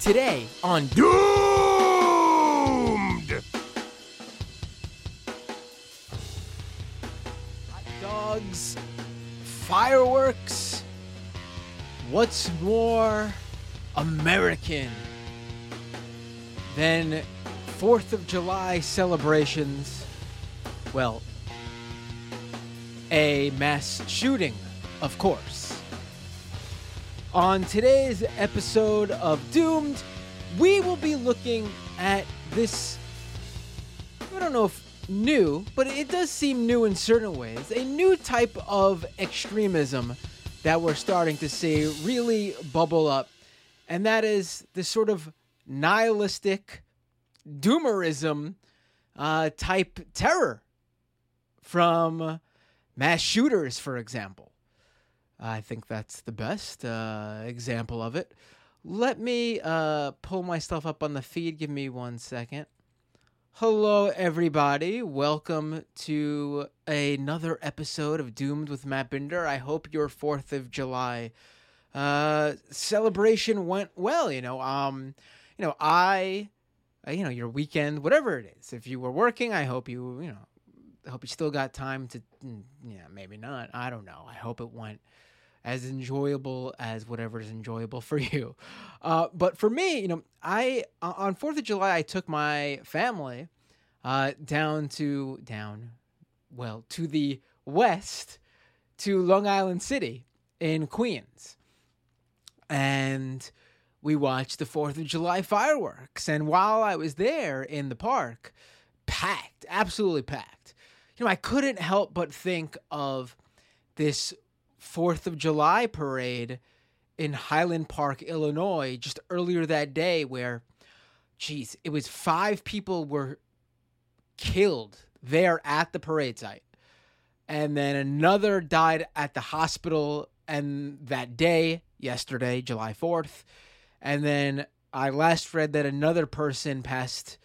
Today on Doomed! Hot Dogs, Fireworks, what's more American than 4th of July celebrations? Well, a mass shooting, of course. On today's episode of Doomed, we will be looking at this. I don't know if new, but it does seem new in certain ways. A new type of extremism that we're starting to see really bubble up, and that is this sort of nihilistic doomerism uh, type terror from mass shooters, for example. I think that's the best uh, example of it. Let me uh, pull myself up on the feed. Give me one second. Hello, everybody. Welcome to another episode of Doomed with Matt Binder. I hope your 4th of July uh, celebration went well. You know, um, you know, I, uh, you know, your weekend, whatever it is. If you were working, I hope you, you know, I hope you still got time to, mm, yeah, maybe not. I don't know. I hope it went as enjoyable as whatever is enjoyable for you. Uh, but for me, you know, I on Fourth of July I took my family uh, down to down, well, to the west, to Long Island City in Queens, and we watched the Fourth of July fireworks. And while I was there in the park, packed, absolutely packed. You know, I couldn't help but think of this Fourth of July parade in Highland Park, Illinois, just earlier that day, where, geez, it was five people were killed there at the parade site, and then another died at the hospital, and that day, yesterday, July fourth, and then I last read that another person passed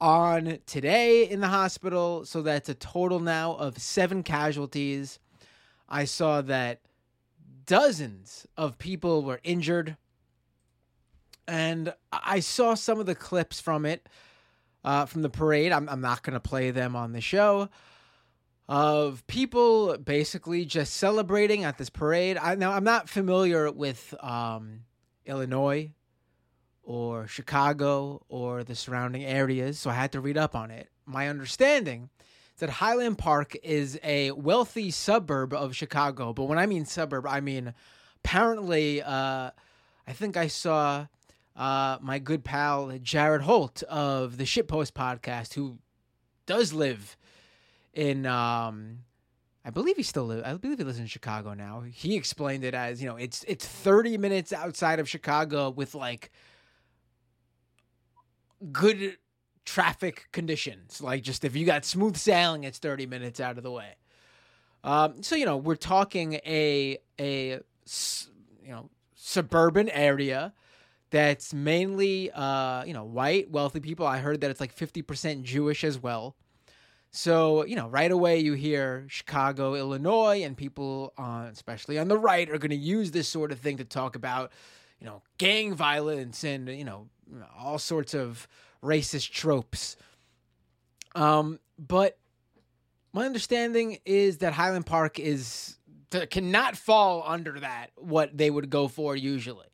on today in the hospital, so that's a total now of seven casualties I saw that dozens of people were injured. And I saw some of the clips from it, uh, from the parade. I'm, I'm not going to play them on the show. Of people basically just celebrating at this parade. I now I'm not familiar with um, Illinois or Chicago or the surrounding areas, so I had to read up on it. My understanding that Highland Park is a wealthy suburb of Chicago. But when I mean suburb, I mean apparently, uh, I think I saw uh, my good pal Jared Holt of the Shitpost podcast, who does live in. Um, I believe he still lives. I believe he lives in Chicago now. He explained it as you know, it's it's thirty minutes outside of Chicago with like good traffic conditions. Like just if you got smooth sailing, it's 30 minutes out of the way. Um, so you know we're talking a a you know suburban area that's mainly uh, you know white wealthy people. I heard that it's like 50% Jewish as well. So you know right away you hear Chicago, Illinois, and people, uh, especially on the right, are going to use this sort of thing to talk about you know gang violence and you know all sorts of racist tropes. Um, but my understanding is that Highland Park is cannot fall under that what they would go for usually.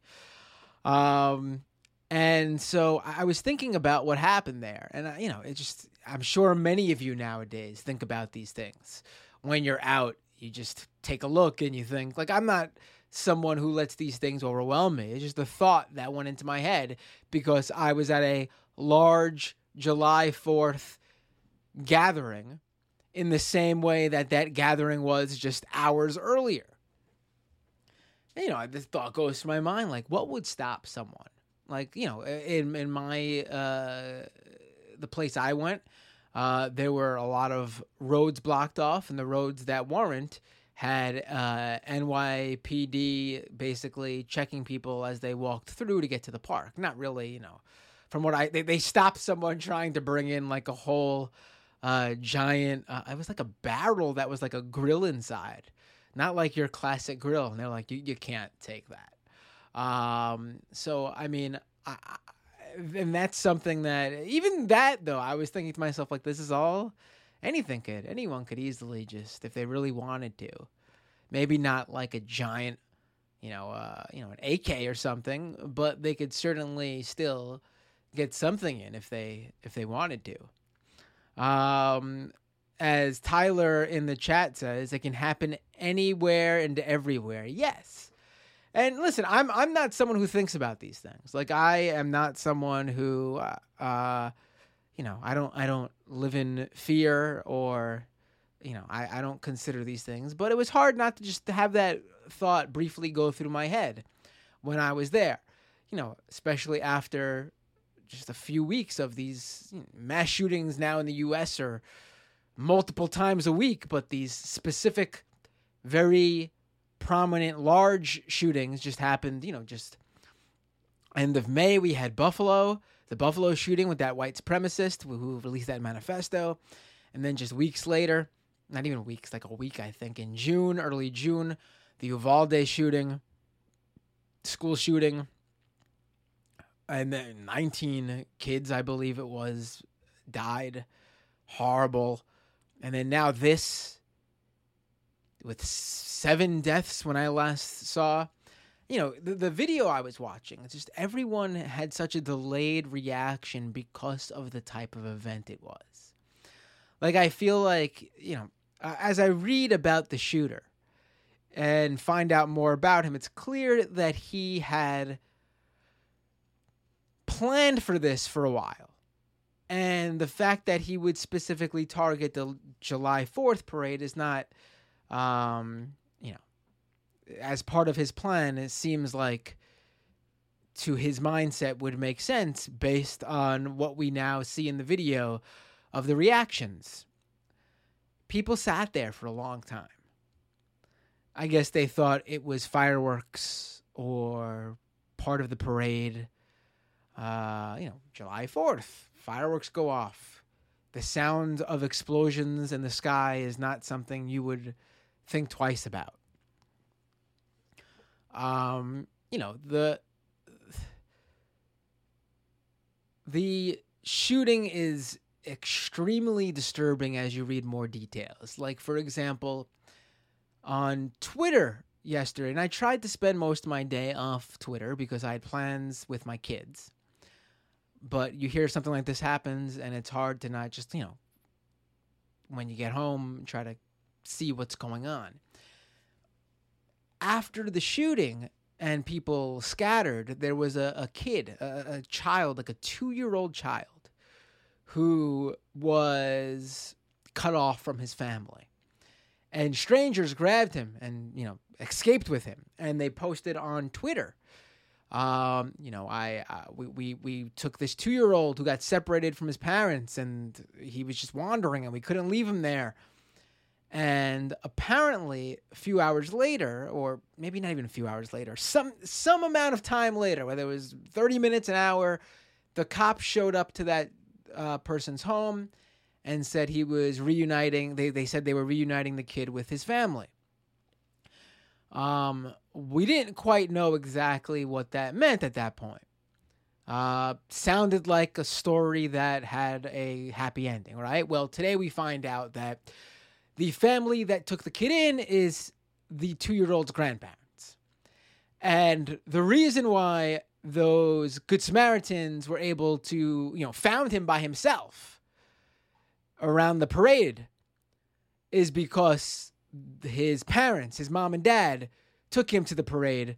Um, and so I was thinking about what happened there, and I, you know, it just I'm sure many of you nowadays think about these things when you're out. You just take a look and you think like I'm not someone who lets these things overwhelm me. It's just the thought that went into my head because I was at a large July 4th gathering in the same way that that gathering was just hours earlier. And, you know, this thought goes to my mind like, what would stop someone? Like, you know, in, in my, uh, the place I went, uh, there were a lot of roads blocked off, and the roads that weren't had uh, NYPD basically checking people as they walked through to get to the park. Not really, you know, from what I they, they stopped someone trying to bring in like a whole uh, giant. Uh, it was like a barrel that was like a grill inside, not like your classic grill. And they're like, you you can't take that. Um, so I mean, I, and that's something that even that though I was thinking to myself like this is all anything could anyone could easily just if they really wanted to maybe not like a giant you know uh you know an AK or something but they could certainly still get something in if they if they wanted to um as Tyler in the chat says it can happen anywhere and everywhere yes and listen, I'm I'm not someone who thinks about these things. Like I am not someone who, uh, uh, you know, I don't I don't live in fear or, you know, I I don't consider these things. But it was hard not to just have that thought briefly go through my head when I was there. You know, especially after just a few weeks of these mass shootings now in the U.S. or multiple times a week, but these specific, very prominent large shootings just happened, you know, just end of May we had Buffalo, the Buffalo shooting with that white supremacist who released that manifesto. And then just weeks later, not even weeks, like a week I think, in June, early June, the Uvalde shooting, school shooting, and then 19 kids, I believe it was, died. Horrible. And then now this with seven deaths when I last saw. You know, the, the video I was watching, just everyone had such a delayed reaction because of the type of event it was. Like, I feel like, you know, as I read about the shooter and find out more about him, it's clear that he had planned for this for a while. And the fact that he would specifically target the July 4th parade is not um, you know, as part of his plan, it seems like to his mindset would make sense based on what we now see in the video of the reactions. People sat there for a long time. I guess they thought it was fireworks or part of the parade. Uh, you know, July 4th, fireworks go off. The sound of explosions in the sky is not something you would think twice about. Um, you know, the the shooting is extremely disturbing as you read more details. Like for example, on Twitter yesterday, and I tried to spend most of my day off Twitter because I had plans with my kids. But you hear something like this happens and it's hard to not just, you know, when you get home, try to see what's going on. After the shooting and people scattered, there was a, a kid, a, a child, like a two year old child, who was cut off from his family. And strangers grabbed him and, you know, escaped with him. And they posted on Twitter um, you know, I uh, we, we we took this two year old who got separated from his parents, and he was just wandering, and we couldn't leave him there. And apparently, a few hours later, or maybe not even a few hours later, some some amount of time later, whether it was 30 minutes, an hour, the cops showed up to that uh, person's home and said he was reuniting. They they said they were reuniting the kid with his family. Um, we didn't quite know exactly what that meant at that point. Uh, sounded like a story that had a happy ending, right? Well, today we find out that the family that took the kid in is the two year old's grandparents. And the reason why those Good Samaritans were able to, you know, found him by himself around the parade is because his parents, his mom and dad, took him to the parade.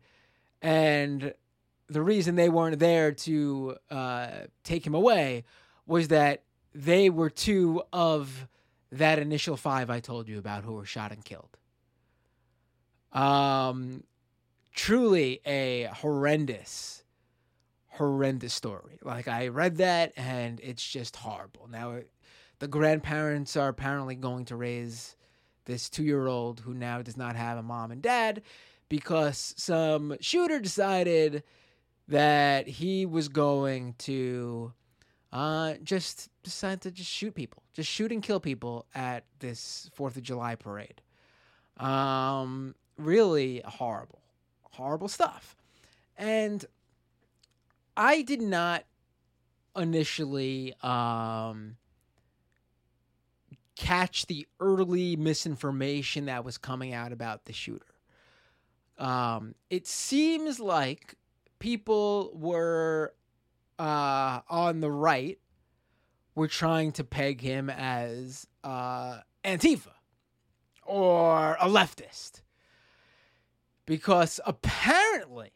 And the reason they weren't there to uh, take him away was that they were two of that initial five I told you about who were shot and killed. Um, truly a horrendous, horrendous story. Like I read that and it's just horrible. Now, the grandparents are apparently going to raise this two year old who now does not have a mom and dad because some shooter decided that he was going to uh, just decide to just shoot people, just shoot and kill people at this Fourth of July parade. Um, really horrible, horrible stuff. And I did not initially um, catch the early misinformation that was coming out about the shooter. Um, it seems like people were uh, on the right were trying to peg him as uh, Antifa or a leftist because apparently,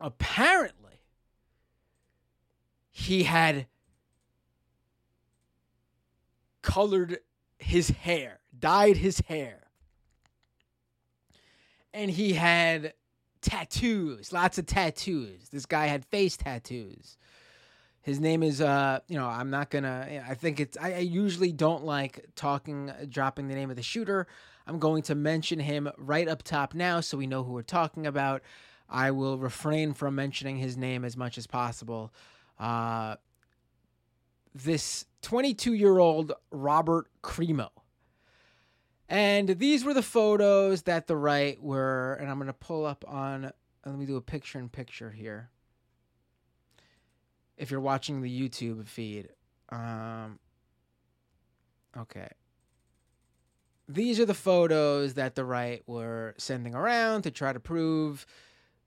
apparently, he had colored his hair, dyed his hair. And he had tattoos, lots of tattoos. This guy had face tattoos. His name is, uh, you know, I'm not gonna. I think it's. I, I usually don't like talking, dropping the name of the shooter. I'm going to mention him right up top now, so we know who we're talking about. I will refrain from mentioning his name as much as possible. Uh, this 22 year old Robert Crimo. And these were the photos that the right were, and I'm going to pull up on, let me do a picture in picture here. If you're watching the YouTube feed. Um, okay. These are the photos that the right were sending around to try to prove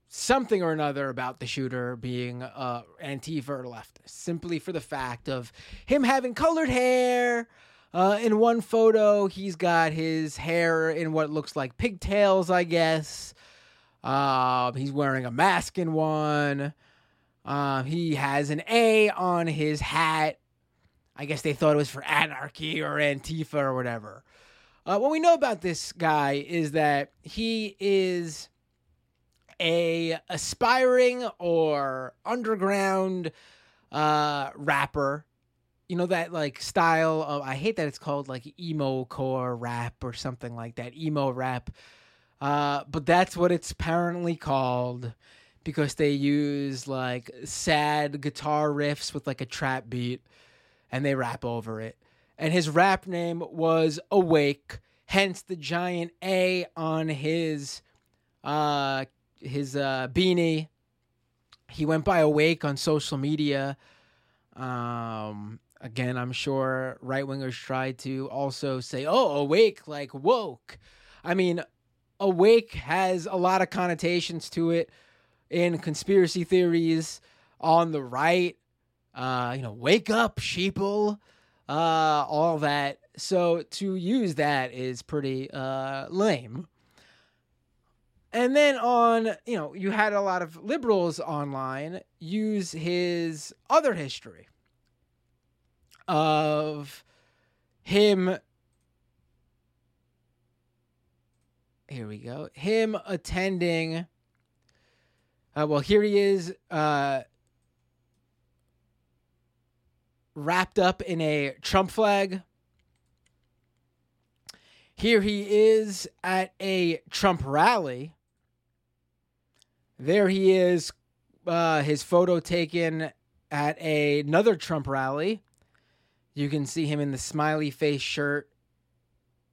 something or another about the shooter being uh, Antifa or leftist, simply for the fact of him having colored hair. Uh, in one photo, he's got his hair in what looks like pigtails, I guess. Uh, he's wearing a mask in one. Uh, he has an A on his hat. I guess they thought it was for anarchy or Antifa or whatever. Uh, what we know about this guy is that he is a aspiring or underground uh, rapper. You know that like style of I hate that it's called like emo core rap or something like that, emo rap. Uh, but that's what it's apparently called because they use like sad guitar riffs with like a trap beat and they rap over it. And his rap name was Awake, hence the giant A on his uh his uh, beanie. He went by Awake on social media. Um, again, I'm sure right wingers tried to also say, "Oh, awake like woke." I mean, awake has a lot of connotations to it in conspiracy theories on the right. Uh, you know, wake up, sheeple. Uh, all that. So to use that is pretty uh lame. And then on, you know, you had a lot of liberals online use his other history of him. Here we go. Him attending. Uh, well, here he is, uh, wrapped up in a Trump flag here he is at a Trump rally there he is, uh, his photo taken at a, another Trump rally. You can see him in the smiley face shirt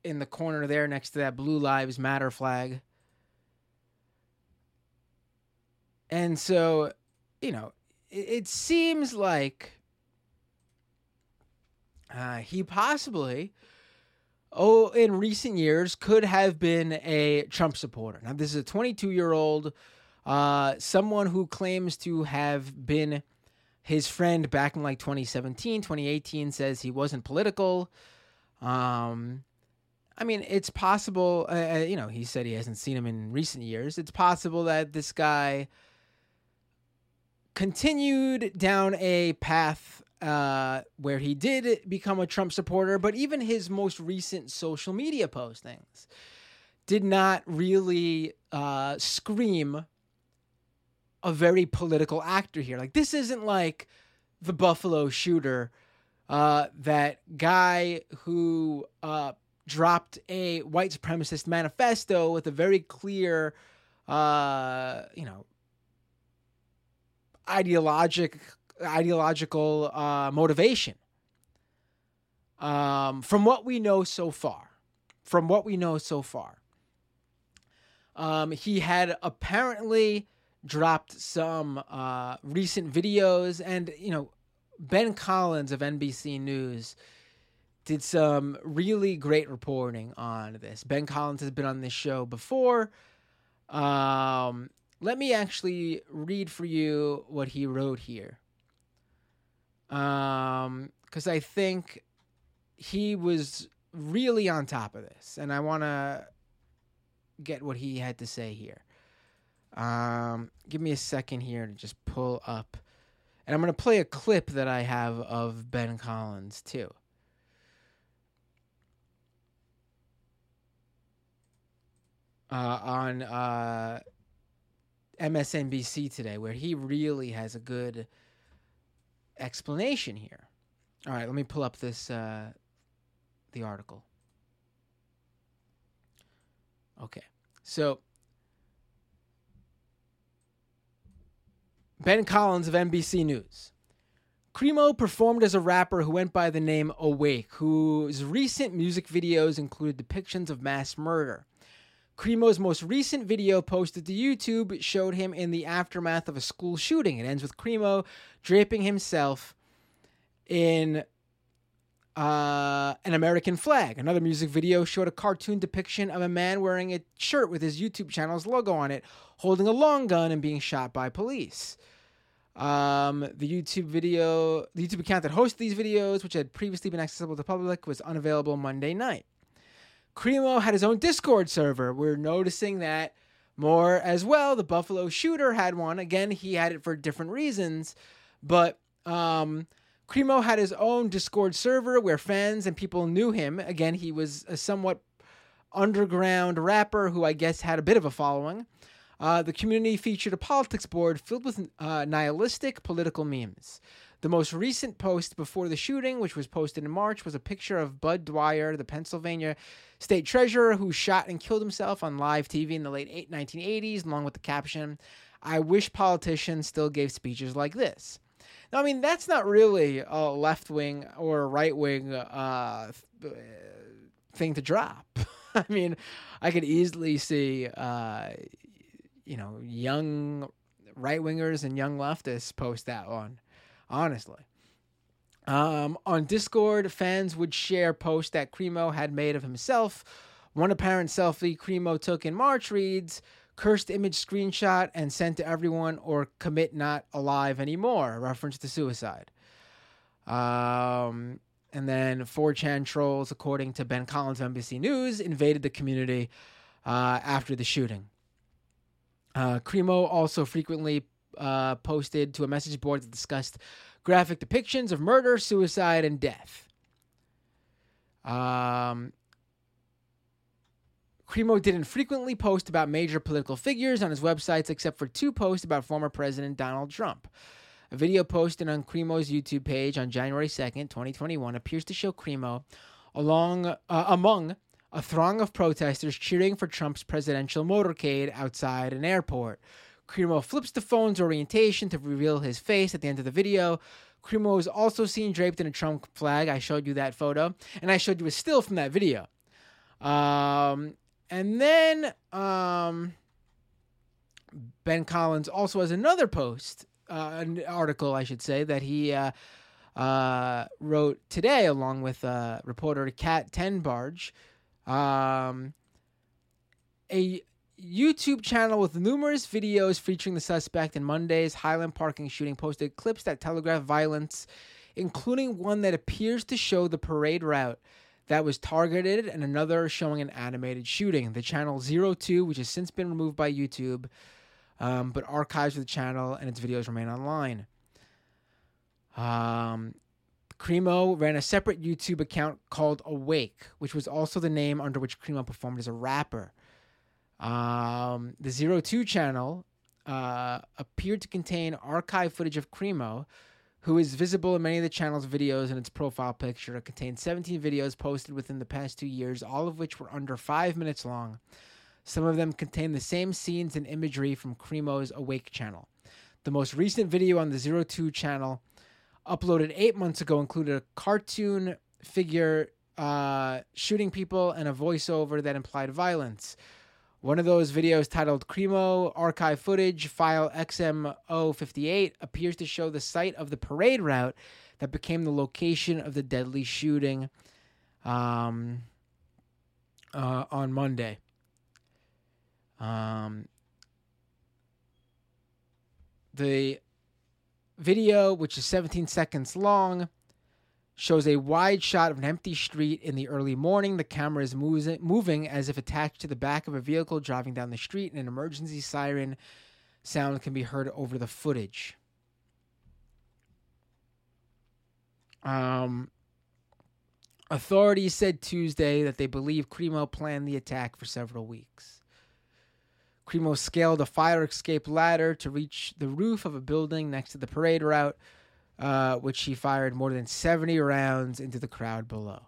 in the corner there next to that Blue Lives Matter flag. And so, you know, it, it seems like uh, he possibly, oh, in recent years, could have been a Trump supporter. Now, this is a 22 year old uh, someone who claims to have been his friend back in like 2017, 2018 says he wasn't political. Um, I mean, it's possible, uh, uh, you know, he said he hasn't seen him in recent years. It's possible that this guy continued down a path uh, where he did become a Trump supporter, but even his most recent social media postings did not really uh, scream a very political actor here. Like this isn't like the Buffalo shooter, uh, that guy who uh, dropped a white supremacist manifesto with a very clear, uh, you know, ideologic ideological uh, motivation. Um, from what we know so far, from what we know so far, um, he had apparently dropped some uh, recent videos, and you know, Ben Collins of NBC News did some really great reporting on this. Ben Collins has been on this show before. Um, let me actually read for you what he wrote here. Um, because I think he was really on top of this, and I want to get what he had to say here. Um, give me a second here to just pull up, and I'm going to play a clip that I have of Ben Collins too. Uh, on uh, MSNBC today, where he really has a good explanation here. All right, let me pull up this uh, the article. Okay, so Ben Collins of NBC News. Crimo performed as a rapper who went by the name Awake, whose recent music videos include depictions of mass murder. Crimo's most recent video posted to YouTube showed him in the aftermath of a school shooting. It ends with Crimo draping himself in uh, an American flag. Another music video showed a cartoon depiction of a man wearing a shirt with his YouTube channel's logo on it, holding a long gun and being shot by police. Um, the YouTube video, the YouTube account that hosted these videos, which had previously been accessible to the public, was unavailable Monday night. Crimo had his own Discord server. We're noticing that more as well. The Buffalo Shooter had one. Again, he had it for different reasons, but um, Crimo had his own Discord server where fans and people knew him. Again, he was a somewhat underground rapper who I guess had a bit of a following. Uh, the community featured a politics board filled with uh, nihilistic political memes. The most recent post before the shooting, which was posted in March, was a picture of Bud Dwyer, the Pennsylvania state treasurer who shot and killed himself on live TV in the late 1980s, along with the caption, I wish politicians still gave speeches like this. Now, I mean, that's not really a left wing or right wing uh, thing to drop. I mean, I could easily see, uh, you know, young right wingers and young leftists post that one, honestly. Um, on Discord, fans would share posts that Crimo had made of himself. One apparent selfie Crimo took in March reads, cursed image screenshot and sent to everyone or commit not alive anymore, reference to suicide. Um, and then 4chan trolls, according to Ben Collins of NBC News, invaded the community uh, after the shooting. Uh, Crimo also frequently uh, posted to a message board that discussed graphic depictions of murder, suicide, and death. Um, Crimo didn't frequently post about major political figures on his websites except for two posts about former President Donald Trump. A video posted on Crimo's YouTube page on January 2nd, 2021, appears to show Crimo along uh, among a throng of protesters cheering for Trump's presidential motorcade outside an airport. Crimo flips the phone's orientation to reveal his face at the end of the video. Crimo is also seen draped in a Trump flag. I showed you that photo, and I showed you a still from that video. Um, and then um, Ben Collins also has another post, uh, an article, I should say, that he uh, uh, wrote today along with uh, reporter Kat Tenbarge. Um, a YouTube channel with numerous videos featuring the suspect in Monday's Highland parking shooting posted clips that telegraph violence, including one that appears to show the parade route that was targeted and another showing an animated shooting. The channel 02, which has since been removed by YouTube, um, but archives of the channel and its videos remain online. Um, Crimo ran a separate YouTube account called Awake, which was also the name under which Crimo performed as a rapper. Um, the Zero Two channel uh, appeared to contain archive footage of Crimo, who is visible in many of the channel's videos and its profile picture. It contains 17 videos posted within the past two years, all of which were under five minutes long. Some of them contain the same scenes and imagery from Crimo's Awake channel. The most recent video on the Zero Two channel uploaded eight months ago included a cartoon figure uh, shooting people and a voiceover that implied violence. One of those videos titled Crimo Archive Footage File XM058 appears to show the site of the parade route that became the location of the deadly shooting um, uh, on Monday. Um, the video, which is 17 seconds long, shows a wide shot of an empty street in the early morning. The camera is moving as if attached to the back of a vehicle driving down the street, and an emergency siren sound can be heard over the footage. Um, authorities said Tuesday that they believe Crimo planned the attack for several weeks. Crimo scaled a fire escape ladder to reach the roof of a building next to the parade route, uh, which he fired more than 70 rounds into the crowd below.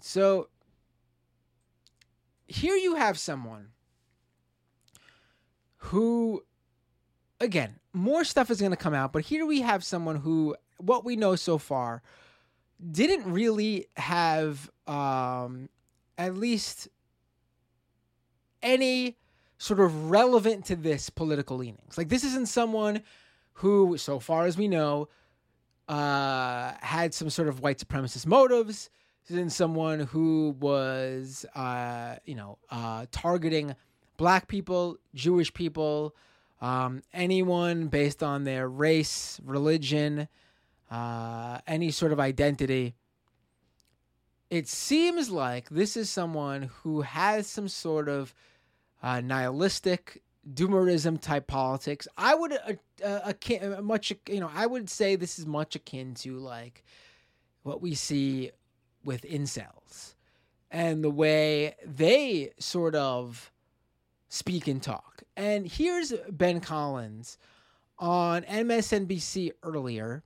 So here you have someone who, again, more stuff is going to come out, but here we have someone who, what we know so far, didn't really have um, at least any sort of relevant to this political leanings. Like this isn't someone who, so far as we know, uh, had some sort of white supremacist motives. Isn't someone who was, uh, you know, uh, targeting black people, Jewish people, um, anyone based on their race, religion, uh, any sort of identity it seems like this is someone who has some sort of uh, nihilistic doomerism type politics. I would uh, uh, akin, uh, much you know I would say this is much akin to like what we see with incels and the way they sort of speak and talk. And here's Ben Collins on MSNBC earlier.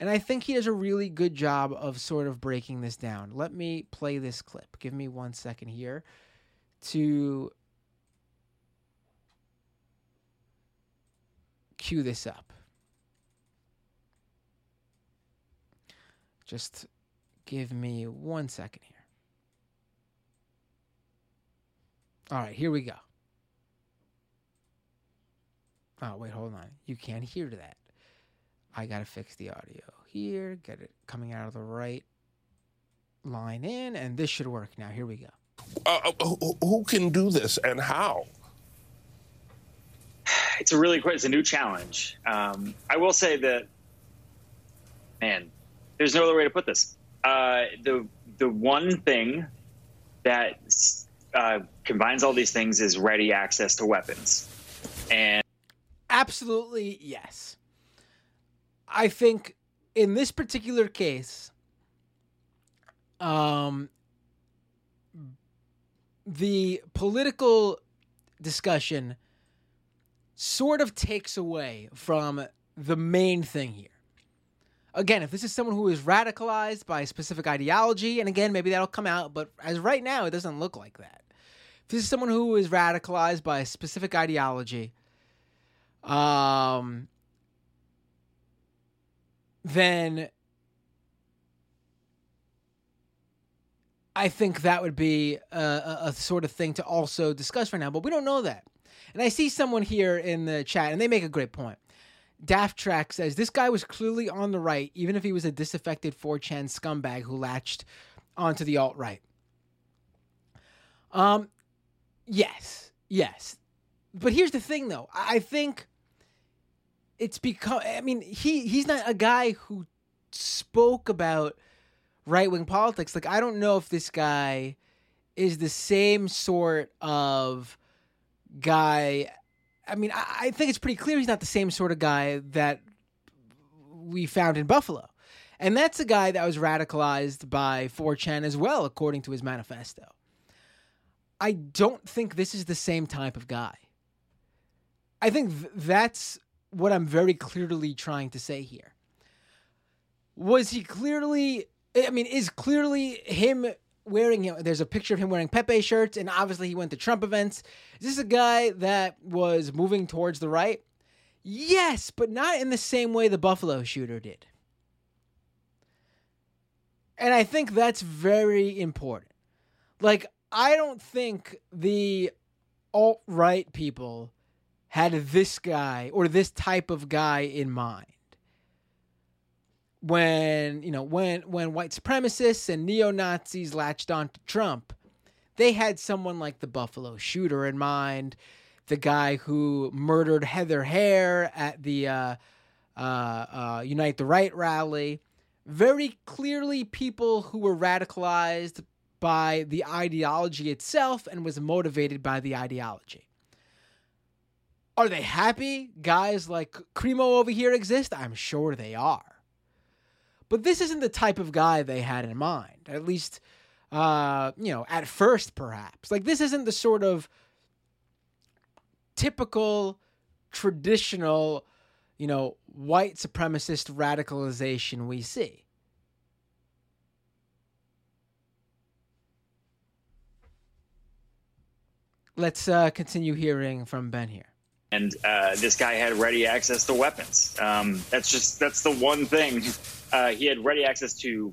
And I think he does a really good job of sort of breaking this down. Let me play this clip. Give me one second here to cue this up. Just give me one second here. All right, here we go. Oh, wait, hold on. You can't hear that. I got to fix the audio here, get it coming out of the right line in, and this should work now. Here we go. Uh, uh who can do this and how? It's a really it's a new challenge. Um, I will say that, man, there's no other way to put this. Uh, the the one thing that uh, combines all these things is ready access to weapons, and absolutely yes. I think in this particular case, um, the political discussion sort of takes away from the main thing here. Again, if this is someone who is radicalized by a specific ideology, and again, maybe that'll come out, but as right now, it doesn't look like that. If this is someone who is radicalized by a specific ideology, um, then I think that would be a, a, a, sort of thing to also discuss right now, but we don't know that. And I see someone here in the chat, and they make a great point. Daft Track says this guy was clearly on the right, even if he was a disaffected 4chan scumbag who latched onto the alt right. Um, yes, yes, but here's the thing, though. I think it's because I mean he he's not a guy who spoke about right wing politics. Like I don't know if this guy is the same sort of guy. I mean, I, I think it's pretty clear he's not the same sort of guy that we found in Buffalo. And that's a guy that was radicalized by 4chan as well, according to his manifesto. I don't think this is the same type of guy. I think th- that's what I'm very clearly trying to say here. Was he clearly, I mean, is clearly him wearing know, there's a picture of him wearing Pepe shirts, and obviously he went to Trump events. Is this a guy that was moving towards the right? Yes, but not in the same way the Buffalo shooter did. And I think that's very important. Like, I don't think the alt right people had this guy or this type of guy in mind when you know when when white supremacists and neo-nazis latched on to trump they had someone like the buffalo shooter in mind the guy who murdered heather heyer at the uh, uh, uh, unite the right rally very clearly people who were radicalized by the ideology itself and was motivated by the ideology are they happy guys like Crimo over here exist i'm sure they are but this isn't the type of guy they had in mind, at least, uh, you know, at first, perhaps. Like, this isn't the sort of typical, traditional, you know, white supremacist radicalization we see. Let's uh, continue hearing from Ben here and uh, this guy had ready access to weapons. Um, that's just that's the one thing. Uh, he had ready access to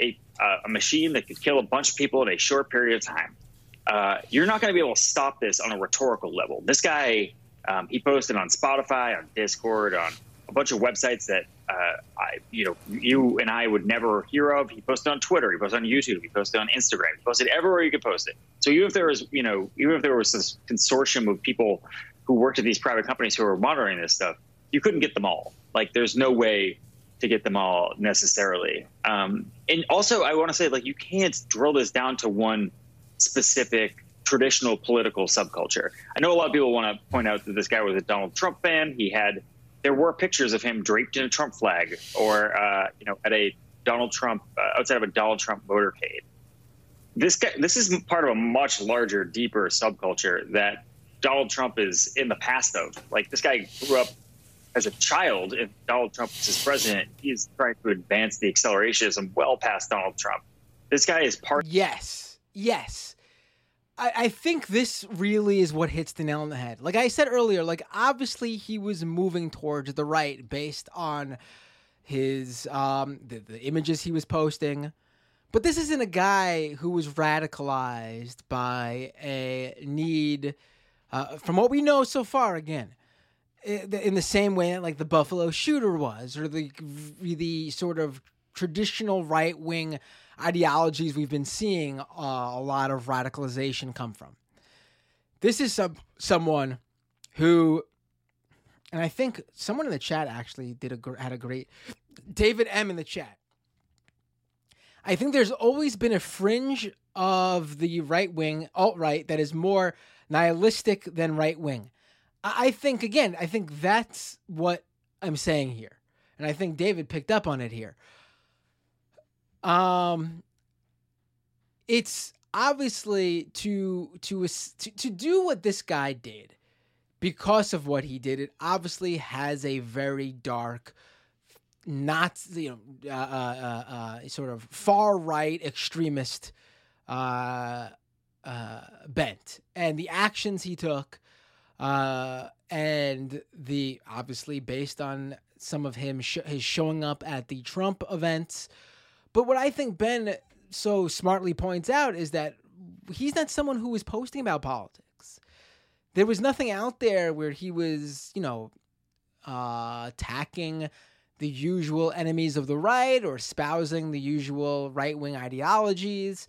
a, uh, a machine that could kill a bunch of people in a short period of time. Uh, you're not going to be able to stop this on a rhetorical level. This guy, um, he posted on Spotify, on Discord, on a bunch of websites that uh, I, you know, you and I would never hear of. He posted on Twitter, he posted on YouTube, he posted on Instagram, he posted everywhere you could post it. So even if there was, you know, even if there was this consortium of people who worked at these private companies who were monitoring this stuff, you couldn't get them all. Like, there's no way to get them all necessarily. Um, and also, I want to say, like, you can't drill this down to one specific traditional political subculture. I know a lot of people want to point out that this guy was a Donald Trump fan. He had, there were pictures of him draped in a Trump flag or, uh, you know, at a Donald Trump, uh, outside of a Donald Trump motorcade. This guy, this is part of a much larger, deeper subculture that Donald Trump is in the past of. Like this guy grew up as a child. If Donald Trump is his president, he is trying to advance the accelerationism well past Donald Trump. This guy is part. Yes, yes. I, I think this really is what hits the nail on the head. Like I said earlier, like obviously he was moving towards the right based on his um the, the images he was posting. But this isn't a guy who was radicalized by a need uh, from what we know so far, again, in the same way that like the Buffalo shooter was, or the the sort of traditional right wing ideologies we've been seeing uh, a lot of radicalization come from. This is some someone who, and I think someone in the chat actually did a had a great David M in the chat. I think there's always been a fringe of the right wing alt right that is more nihilistic than right wing. I think again, I think that's what I'm saying here, and I think David picked up on it here. Um, it's obviously to to to, to do what this guy did because of what he did. It obviously has a very dark, not you know, uh, uh, uh, sort of far right extremist uh, uh, bent and the actions he took, uh, and the obviously based on some of him sh- his showing up at the Trump events. But what I think Ben so smartly points out is that he's not someone who was posting about politics. There was nothing out there where he was, you know, uh, attacking the usual enemies of the right or espousing the usual right wing ideologies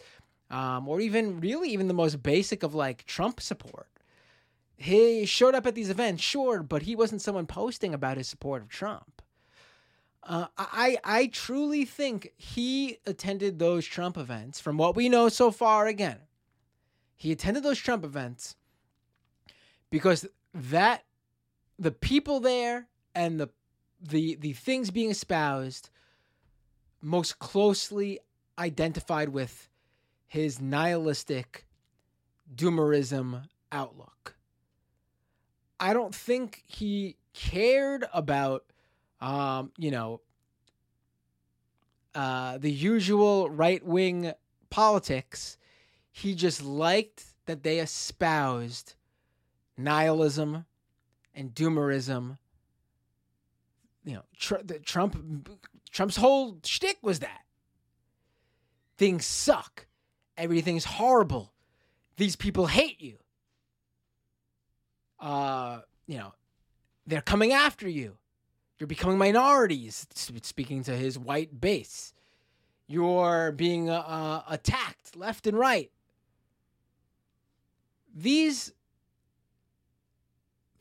um, or even really even the most basic of like Trump support. He showed up at these events, sure, but he wasn't someone posting about his support of Trump. Uh, I I truly think he attended those Trump events. From what we know so far, again, he attended those Trump events because that the people there and the the the things being espoused most closely identified with his nihilistic doomerism outlook. I don't think he cared about, um, you know, uh, the usual right wing politics. He just liked that they espoused nihilism and doomerism. You know, tr- Trump Trump's whole shtick was that things suck everything's horrible. these people hate you. Uh, you know, they're coming after you. You're becoming minorities, speaking to his white base. You're being uh, uh, attacked left and right. These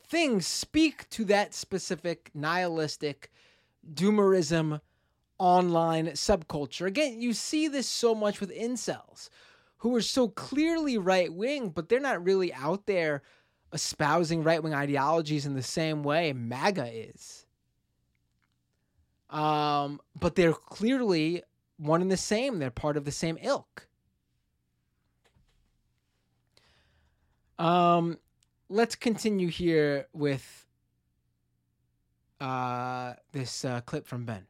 things speak to that specific nihilistic doomerism online subculture. Again, you see this so much with incels who are so clearly right wing, but they're not really out there espousing right wing ideologies in the same way MAGA is. Um, but they're clearly one and the same. They're part of the same ilk. Um, let's continue here with uh, this uh, clip from Ben.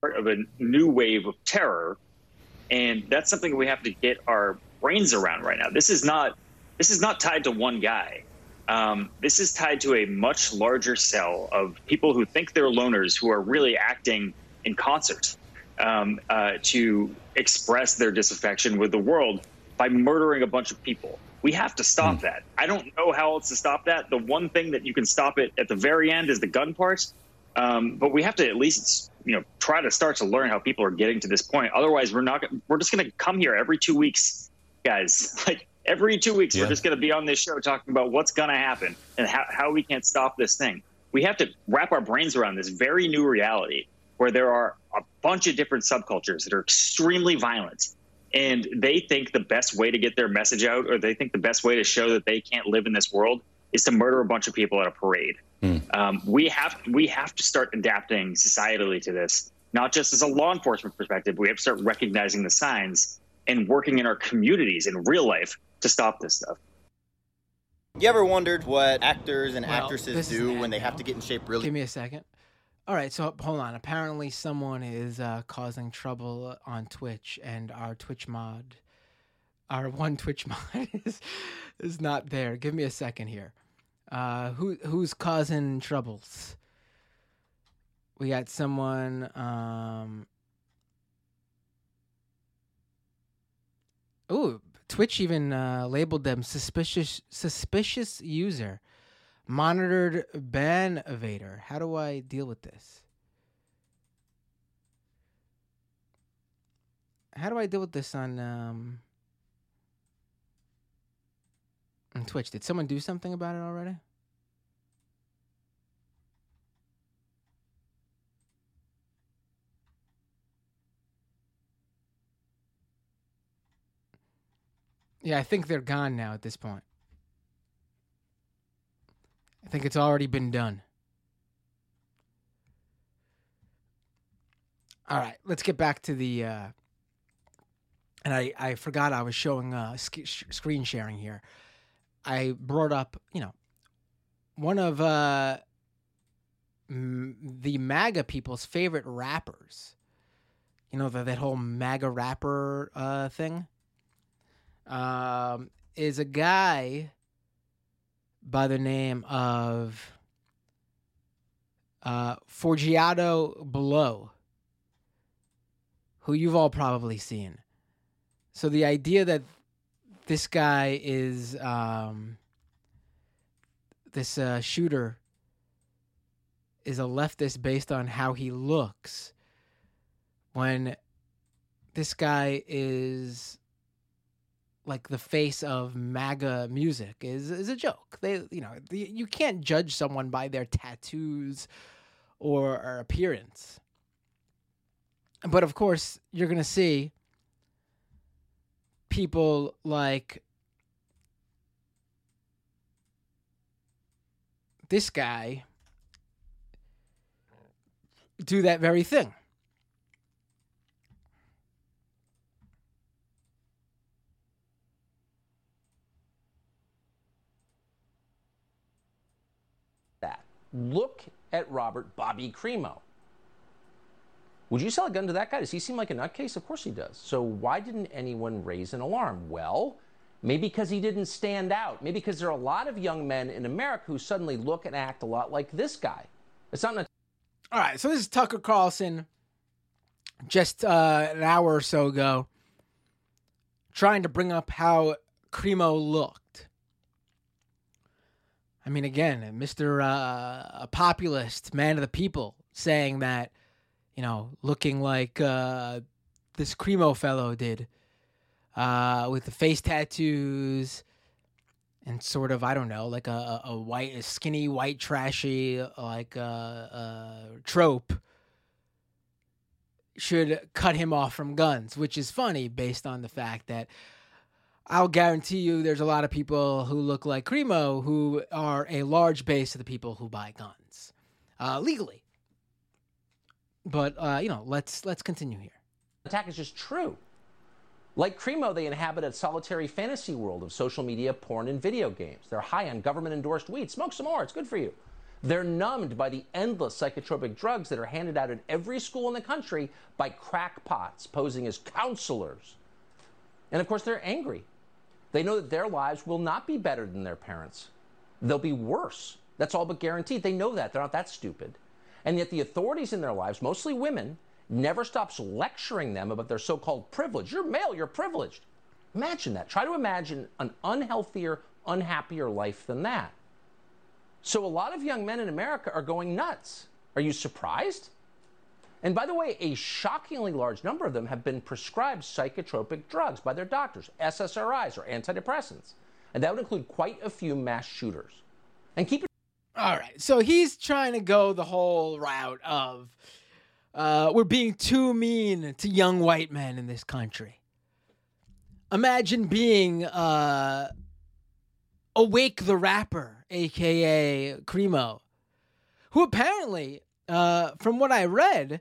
Part of a new wave of terror, and that's something we have to get our brains around right now. This is not this is not tied to one guy. Um, this is tied to a much larger cell of people who think they're loners who are really acting in concert um, uh, to express their disaffection with the world by murdering a bunch of people. We have to stop mm. that. I don't know how else to stop that. The one thing that you can stop it at the very end is the gun part. Um, but we have to at least, you know, try to start to learn how people are getting to this point. Otherwise, we're not. We're just going to come here every two weeks, guys. Like every two weeks, yeah. we're just going to be on this show talking about what's going to happen and how, how we can't stop this thing. We have to wrap our brains around this very new reality where there are a bunch of different subcultures that are extremely violent. And they think the best way to get their message out, or they think the best way to show that they can't live in this world, is to murder a bunch of people at a parade. Mm. Um, we have we have to start adapting societally to this, not just as a law enforcement perspective. We have to start recognizing the signs and working in our communities in real life to stop this stuff. You ever wondered what actors and well, actresses do when they have to get in shape really? Give me a second. All right, so hold on. Apparently, someone is uh, causing trouble on Twitch, and our Twitch mod, our one Twitch mod, is is not there. Give me a second here. Uh, who who's causing troubles? We got someone. Um, ooh, Twitch even uh, labeled them suspicious suspicious user, monitored ban evader. How do I deal with this? How do I deal with this on um, on Twitch? Did someone do something about it already? Yeah, I think they're gone now at this point. I think it's already been done. All right, let's get back to the. Uh, and I, I forgot I was showing uh, sc- screen sharing here. I brought up, you know, one of uh, m- the MAGA people's favorite rappers. You know, the, that whole MAGA rapper uh, thing um, is a guy by the name of uh, Forgiato Blow, who you've all probably seen. So the idea that this guy is um, this uh, shooter is a leftist based on how he looks when this guy is like the face of MAGA music is is a joke. They, you know, the, you can't judge someone by their tattoos or, or appearance. But of course, you're gonna see people like this guy do that very thing. Look at Robert Bobby Crimo. Would you sell a gun to that guy? Does he seem like a nutcase? Of course he does. So why didn't anyone raise an alarm? Well, maybe because he didn't stand out. Maybe because there are a lot of young men in America who suddenly look and act a lot like this guy. It's not. An- All right, so this is Tucker Carlson, just uh, an hour or so ago, trying to bring up how Crimo looked. I mean, again, Mr. Uh, a populist, man of the people, saying that, you know, looking like uh, this Crimo fellow did uh, with the face tattoos and sort of, I don't know, like a, a white, a skinny, white, trashy, like a, a trope should cut him off from guns, which is funny based on the fact that I'll guarantee you there's a lot of people who look like Crimo who are a large base of the people who buy guns uh, legally. But uh, you know, let's let's continue here. The attack is just true. Like Crimo, they inhabit a solitary fantasy world of social media, porn, and video games. They're high on government endorsed weed. Smoke some more, it's good for you. They're numbed by the endless psychotropic drugs that are handed out at every school in the country by crackpots posing as counselors. And of course, they're angry. They know that their lives will not be better than their parents, they'll be worse. That's all but guaranteed. They know that. They're not that stupid. And yet, the authorities in their lives, mostly women, never stops lecturing them about their so called privilege. You're male, you're privileged. Imagine that. Try to imagine an unhealthier, unhappier life than that. So a lot of young men in America are going nuts. Are you surprised? And by the way, a shockingly large number of them have been prescribed psychotropic drugs by their doctors, SSRIs or antidepressants. And that would include quite a few mass shooters. And keep it. All right. So he's trying to go the whole route of uh, we're being too mean to young white men in this country. Imagine being uh, Awake the Rapper, aka Crimo, who apparently, uh, from what I read,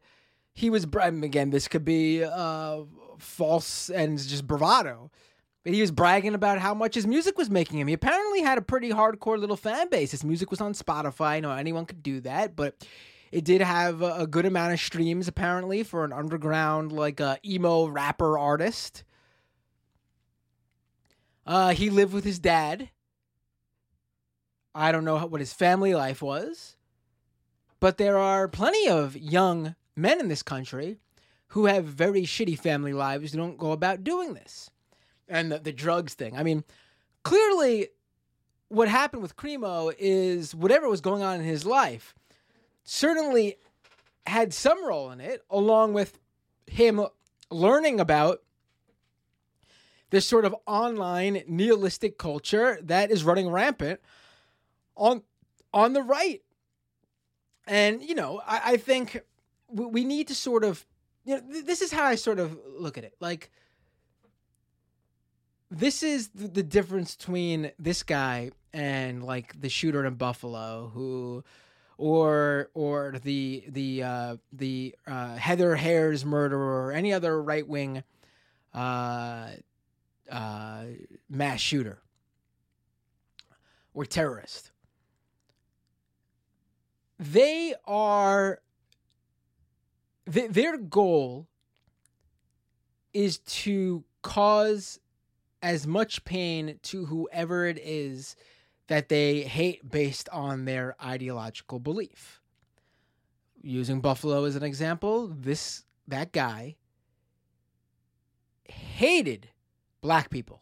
he was again. This could be uh, false and just bravado, but he was bragging about how much his music was making him. He apparently had a pretty hardcore little fan base. His music was on Spotify. You know, anyone could do that, but it did have a, good amount of streams apparently for an underground like uh, emo rapper artist. Uh, he lived with his dad I don't know what his family life was, but there are plenty of young men in this country who have very shitty family lives who don't go about doing this. And the, the drugs thing. I mean, clearly, what happened with Crimo is whatever was going on in his life certainly had some role in it, along with him learning about this sort of online nihilistic culture that is running rampant on on the right. And you know, I, I think we, need to sort of you know th- this is how I sort of look at it. Like this is the, the difference between this guy and like the shooter in Buffalo who or or the the uh, the uh, Heather Heyer murderer or any other right wing uh, uh, mass shooter or terrorist they are th- their goal is to cause as much pain to whoever it is that they hate based on their ideological belief. Using Buffalo as an example, this that guy hated black people,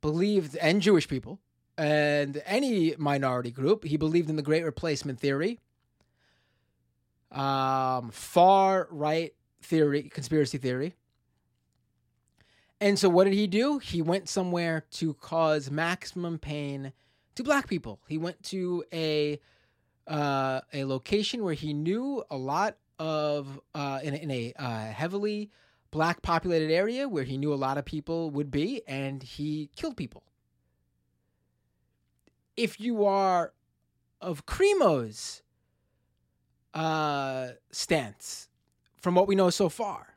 believed and Jewish people, and any minority group. He believed in the Great Replacement theory, um, far right theory, conspiracy theory. And so, what did he do? He went somewhere to cause maximum pain to black people. He went to a uh, a location where he knew a lot of uh, in, in a uh, heavily black populated area where he knew a lot of people would be, and he killed people if you are of Crimo's uh, stance, from what we know so far,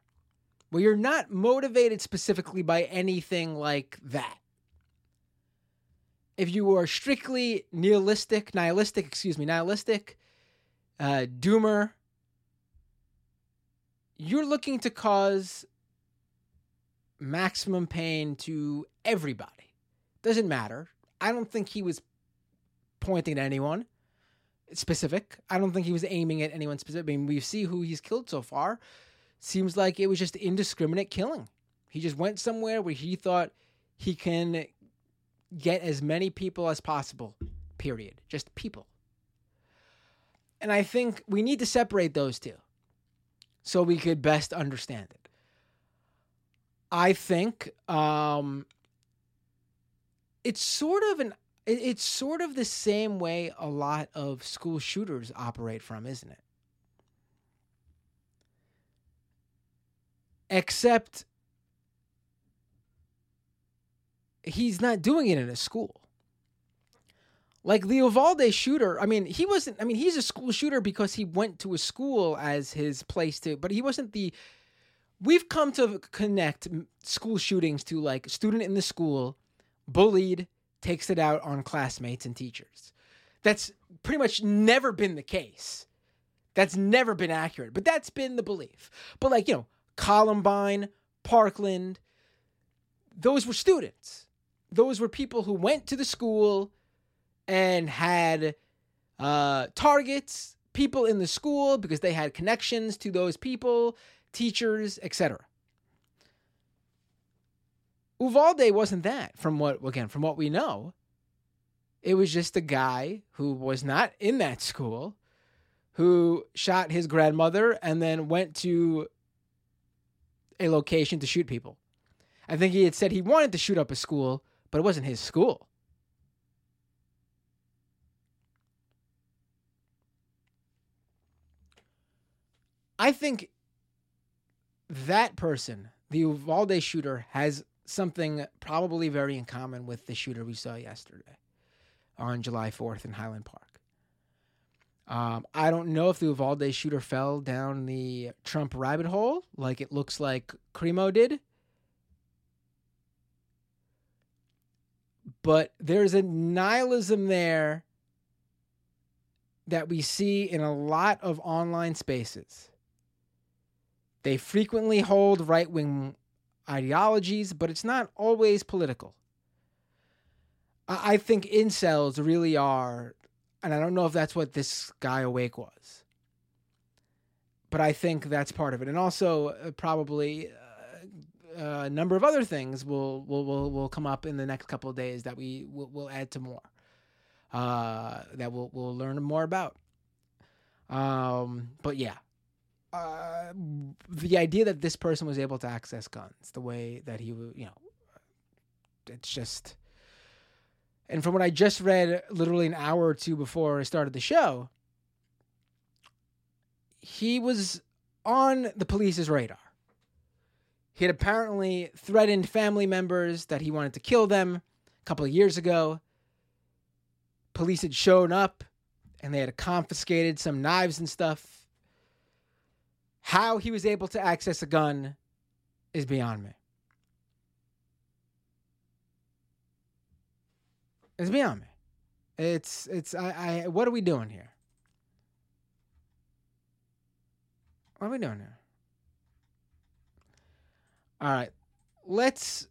where you're not motivated specifically by anything like that. If you are strictly nihilistic, nihilistic, excuse me, nihilistic, uh, doomer, you're looking to cause maximum pain to everybody. Doesn't matter. I don't think he was pointing at anyone specific. I don't think he was aiming at anyone specific. I mean, we see who he's killed so far. Seems like it was just indiscriminate killing. He just went somewhere where he thought he can get as many people as possible, period. Just people. And I think we need to separate those two so we could best understand it. I think um, it's sort of an it's sort of the same way a lot of school shooters operate from, isn't it? Except he's not doing it in a school. Like the Uvalde shooter, I mean, he wasn't, I mean, he's a school shooter because he went to a school as his place to, but he wasn't the, we've come to connect school shootings to like student in the school, bullied, takes it out on classmates and teachers. That's pretty much never been the case. That's never been accurate, but that's been the belief. But like, you know, Columbine, Parkland, those were students. Those were people who went to the school and had uh, targets, people in the school because they had connections to those people, teachers, etc. Uvalde wasn't that from what again from what we know. It was just a guy who was not in that school who shot his grandmother and then went to a location to shoot people. I think he had said he wanted to shoot up a school, but it wasn't his school. I think that person, the Uvalde shooter, has something probably very in common with the shooter we saw yesterday on July 4th in Highland Park. Um, I don't know if the Uvalde shooter fell down the Trump rabbit hole like it looks like Crimo did. But there's a nihilism there that we see in a lot of online spaces. They frequently hold right wing ideologies, but it's not always political. I think incels really are, and I don't know if that's what this guy awake was, but I think that's part of it, and also uh, probably uh, a number of other things will will will, will come up in the next couple of days that we will, will add to more, uh, that we'll we'll learn more about. Um, but yeah, uh, the idea that this person was able to access guns the way that he, you know, it's just. And from what I just read, literally an hour or two before I started the show, he was on the police's radar. He had apparently threatened family members that he wanted to kill them a couple of years ago. Police had shown up and they had confiscated some knives and stuff how he was able to access a gun is beyond me. It's beyond me. It's it's I, I what are we doing here? What are we doing here? All right. Let's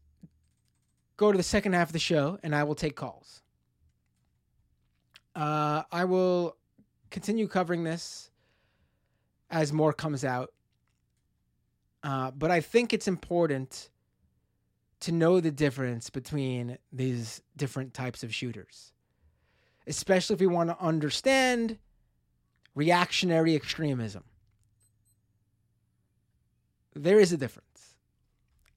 go to the second half of the show and I will take calls. Uh, I will continue covering this as more comes out. Uh, but I think it's important to know the difference between these different types of shooters, especially if we want to understand reactionary extremism. There is a difference.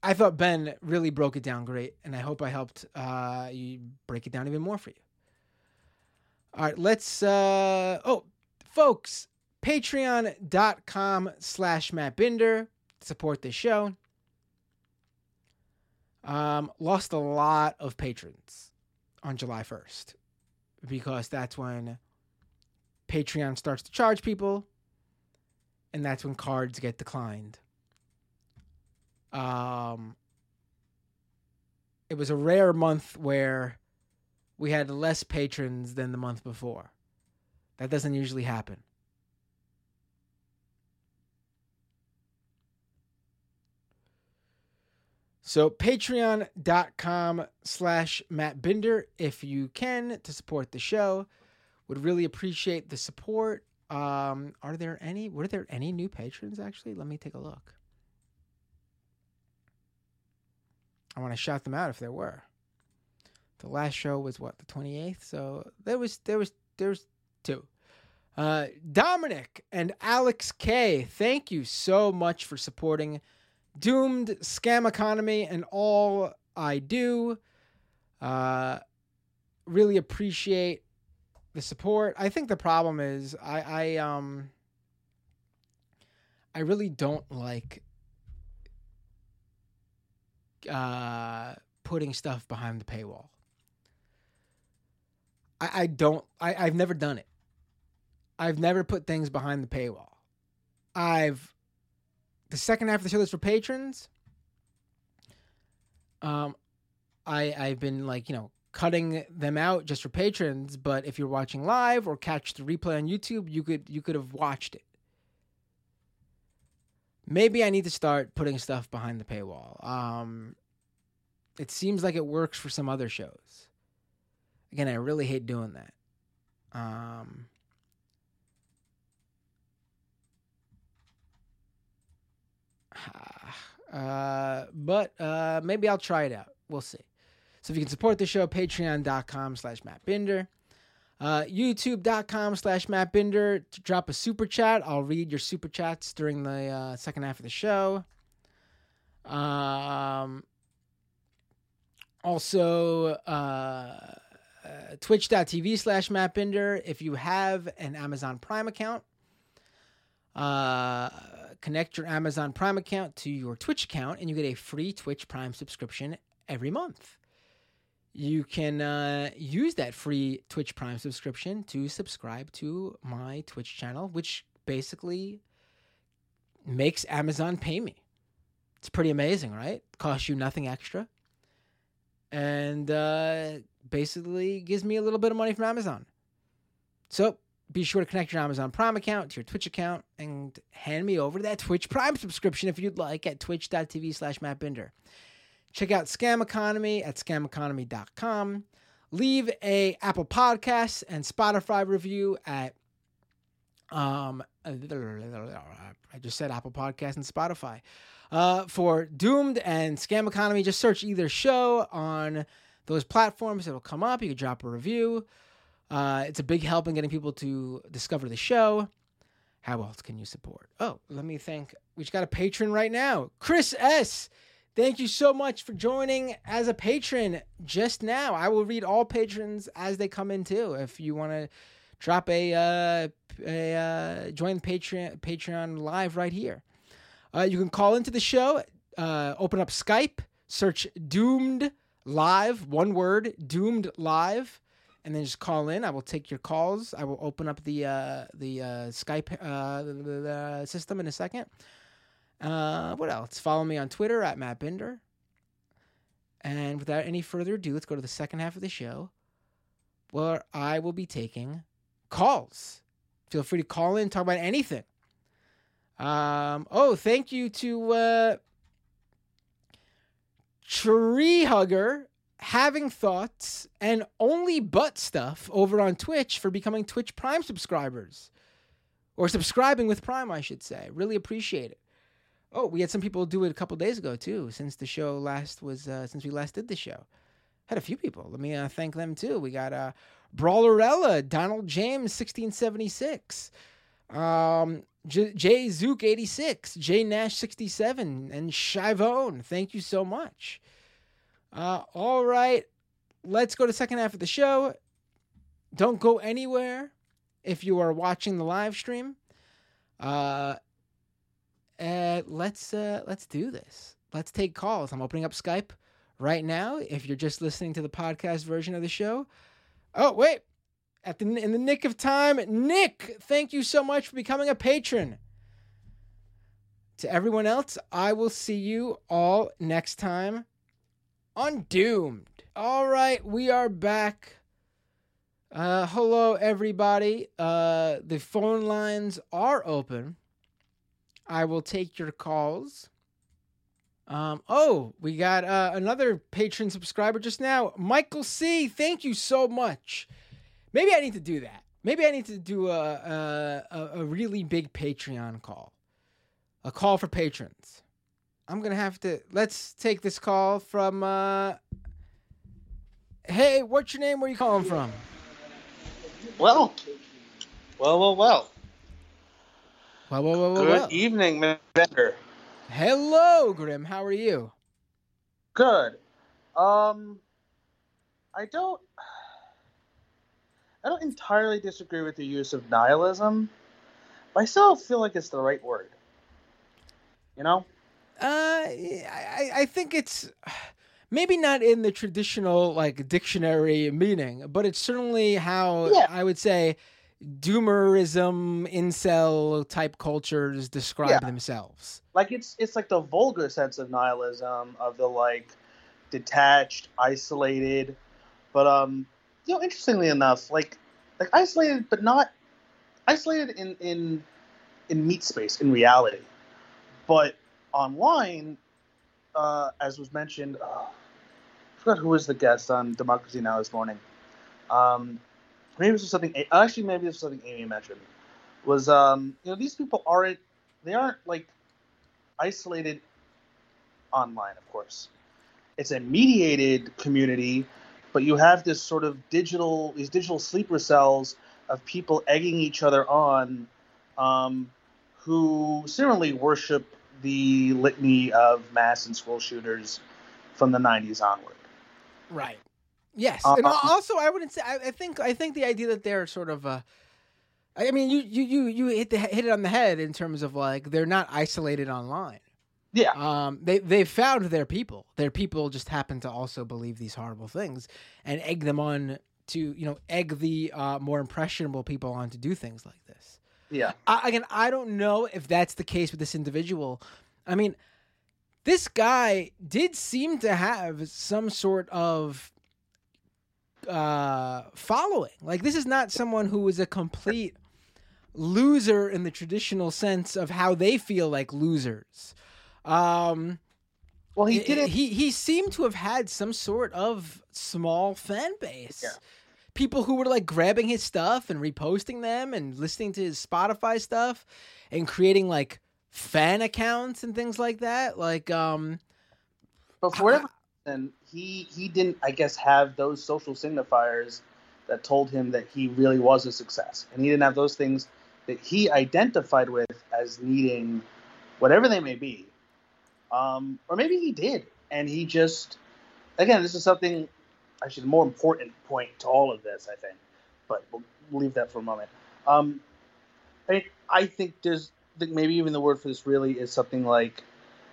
I thought Ben really broke it down great, and I hope I helped uh, you break it down even more for you. All right, let's. Uh, oh, folks, patreon.com slash Matt Binder support this show. Um, lost a lot of patrons on July 1st because that's when Patreon starts to charge people and that's when cards get declined. Um, it was a rare month where we had less patrons than the month before. That doesn't usually happen. So patreon.com slash Matt Binder if you can to support the show. Would really appreciate the support. Um, are there any were there any new patrons actually? Let me take a look. I want to shout them out if there were. The last show was what the 28th, so there was there was there's two. Uh, Dominic and Alex K, thank you so much for supporting Doomed Scam Economy and all I do. Uh, really appreciate the support. I think the problem is I, I um I really don't like uh putting stuff behind the paywall. I, I don't I, I've never done it. I've never put things behind the paywall. I've the second half of the show is for patrons. Um, I I've been like you know cutting them out just for patrons, but if you're watching live or catch the replay on YouTube, you could you could have watched it. Maybe I need to start putting stuff behind the paywall. Um, it seems like it works for some other shows. Again, I really hate doing that. Um, uh, but uh, maybe I'll try it out. We'll see. So if you can support the show, patreon.com slash Matt Binder. Uh, YouTube.com slash Matt Binder. Drop a super chat. I'll read your super chats during the uh, second half of the show. Um, also, uh, uh, twitch.tv slash Matt Binder. If you have an Amazon Prime account, uh, connect your Amazon Prime account to your Twitch account and you get a free Twitch Prime subscription every month you can uh, use that free Twitch Prime subscription to subscribe to my Twitch channel, which basically makes Amazon pay me. It's pretty amazing, right? Costs you nothing extra. And uh, basically gives me a little bit of money from Amazon. So be sure to connect your Amazon Prime account to your Twitch account and hand me over that Twitch Prime subscription if you'd like at twitch.tv slash Matt Binder. Check out Scam Economy at scameconomy.com. Leave a Apple Podcast and Spotify review at um I just said Apple Podcast and Spotify. Uh, for Doomed and Scam Economy, just search either show on those platforms. It'll come up. You can drop a review. Uh, it's a big help in getting people to discover the show. How else can you support? Oh, let me thank. We just got a patron right now, Chris S. Thank you so much for joining as a patron just now. I will read all patrons as they come in too. If you want to drop a, uh, a uh, join Patreon Patreon live right here. Uh, you can call into the show. Uh, open up Skype. Search Doomed Live. One word. Doomed Live. And then just call in. I will take your calls. I will open up the uh, the uh, Skype uh, the, the system in a second. Uh, what else? Follow me on Twitter at Matt Binder. And without any further ado, let's go to the second half of the show where I will be taking calls. Feel free to call in, talk about anything. Um, oh, thank you to uh, Tree Hugger having thoughts and only but stuff over on Twitch for becoming Twitch Prime subscribers or subscribing with Prime, I should say. Really appreciate it. Oh, we had some people do it a couple days ago too. Since the show last was uh, since we last did the show, had a few people. Let me uh, thank them too. We got uh, Brawlerella, Donald James, sixteen seventy six, um, J Zook eighty six, J Nash sixty seven, and Shivone. Thank you so much. Uh, all right, let's go to second half of the show. Don't go anywhere if you are watching the live stream. Uh, let's uh, let's do this. Let's take calls. I'm opening up Skype right now. If you're just listening to the podcast version of the show, oh wait, at the in the nick of time, Nick, thank you so much for becoming a patron. To everyone else, I will see you all next time on Doomed. All right, we are back. Uh, hello, everybody. Uh, the phone lines are open. I will take your calls. Um, oh, we got uh, another patron subscriber just now, Michael C. Thank you so much. Maybe I need to do that. Maybe I need to do a a, a really big Patreon call, a call for patrons. I'm gonna have to. Let's take this call from. Uh, Hey, what's your name? Where are you calling from? Well, well, well, well. Well, well, well, well. Good well. evening, Bender. Hello, Grim. How are you? Good. Um, I don't. I don't entirely disagree with the use of nihilism, but I still feel like it's the right word. You know? Uh, I, I think it's maybe not in the traditional like dictionary meaning, but it's certainly how Yeah. I would say doomerism, incel type cultures describe Yeah. themselves. Like it's it's like the vulgar sense of nihilism of the like detached, isolated, but um, you know, interestingly enough, like like isolated, but not isolated in in in meat space in reality, but online, uh, as was mentioned, uh, I forgot who was the guest on Democracy Now this morning. Um, maybe this was something. Actually, maybe this was something Amy mentioned. Was um, you know, these people aren't they aren't like isolated online, of course. It's a mediated community, but you have this sort of digital these digital sleeper cells of people egging each other on, um, who similarly worship the litany of mass and school shooters from the '90s onward. Right. Yes, Uh, and also I wouldn't say I, I think I think the idea that they're sort of uh, I mean you you you you hit the hit it on the head in terms of like they're not isolated online. Yeah, Um, they they found their people. Their people just happen to also believe these horrible things and egg them on to you know egg the uh, more impressionable people on to do things like this. Yeah, I, again, I don't know if that's the case with this individual. I mean, this guy did seem to have some sort of uh, following. Like, this is not someone who is a complete loser in the traditional sense of how they feel like losers. Um, Well, he didn't. He he seemed to have had some sort of small fan base. Yeah. People who were like grabbing his stuff and reposting them and listening to his Spotify stuff and creating like fan accounts and things like that. Like um But for whatever reason, he he didn't, I guess, have those social signifiers that told him that he really was a success, and he didn't have those things that he identified with as needing, whatever they may be, um, or maybe he did, and he just, again, this is something, actually, the more important point to all of this, I think, but we'll leave that for a moment. Um, I, I think there's, think maybe even the word for this really is something like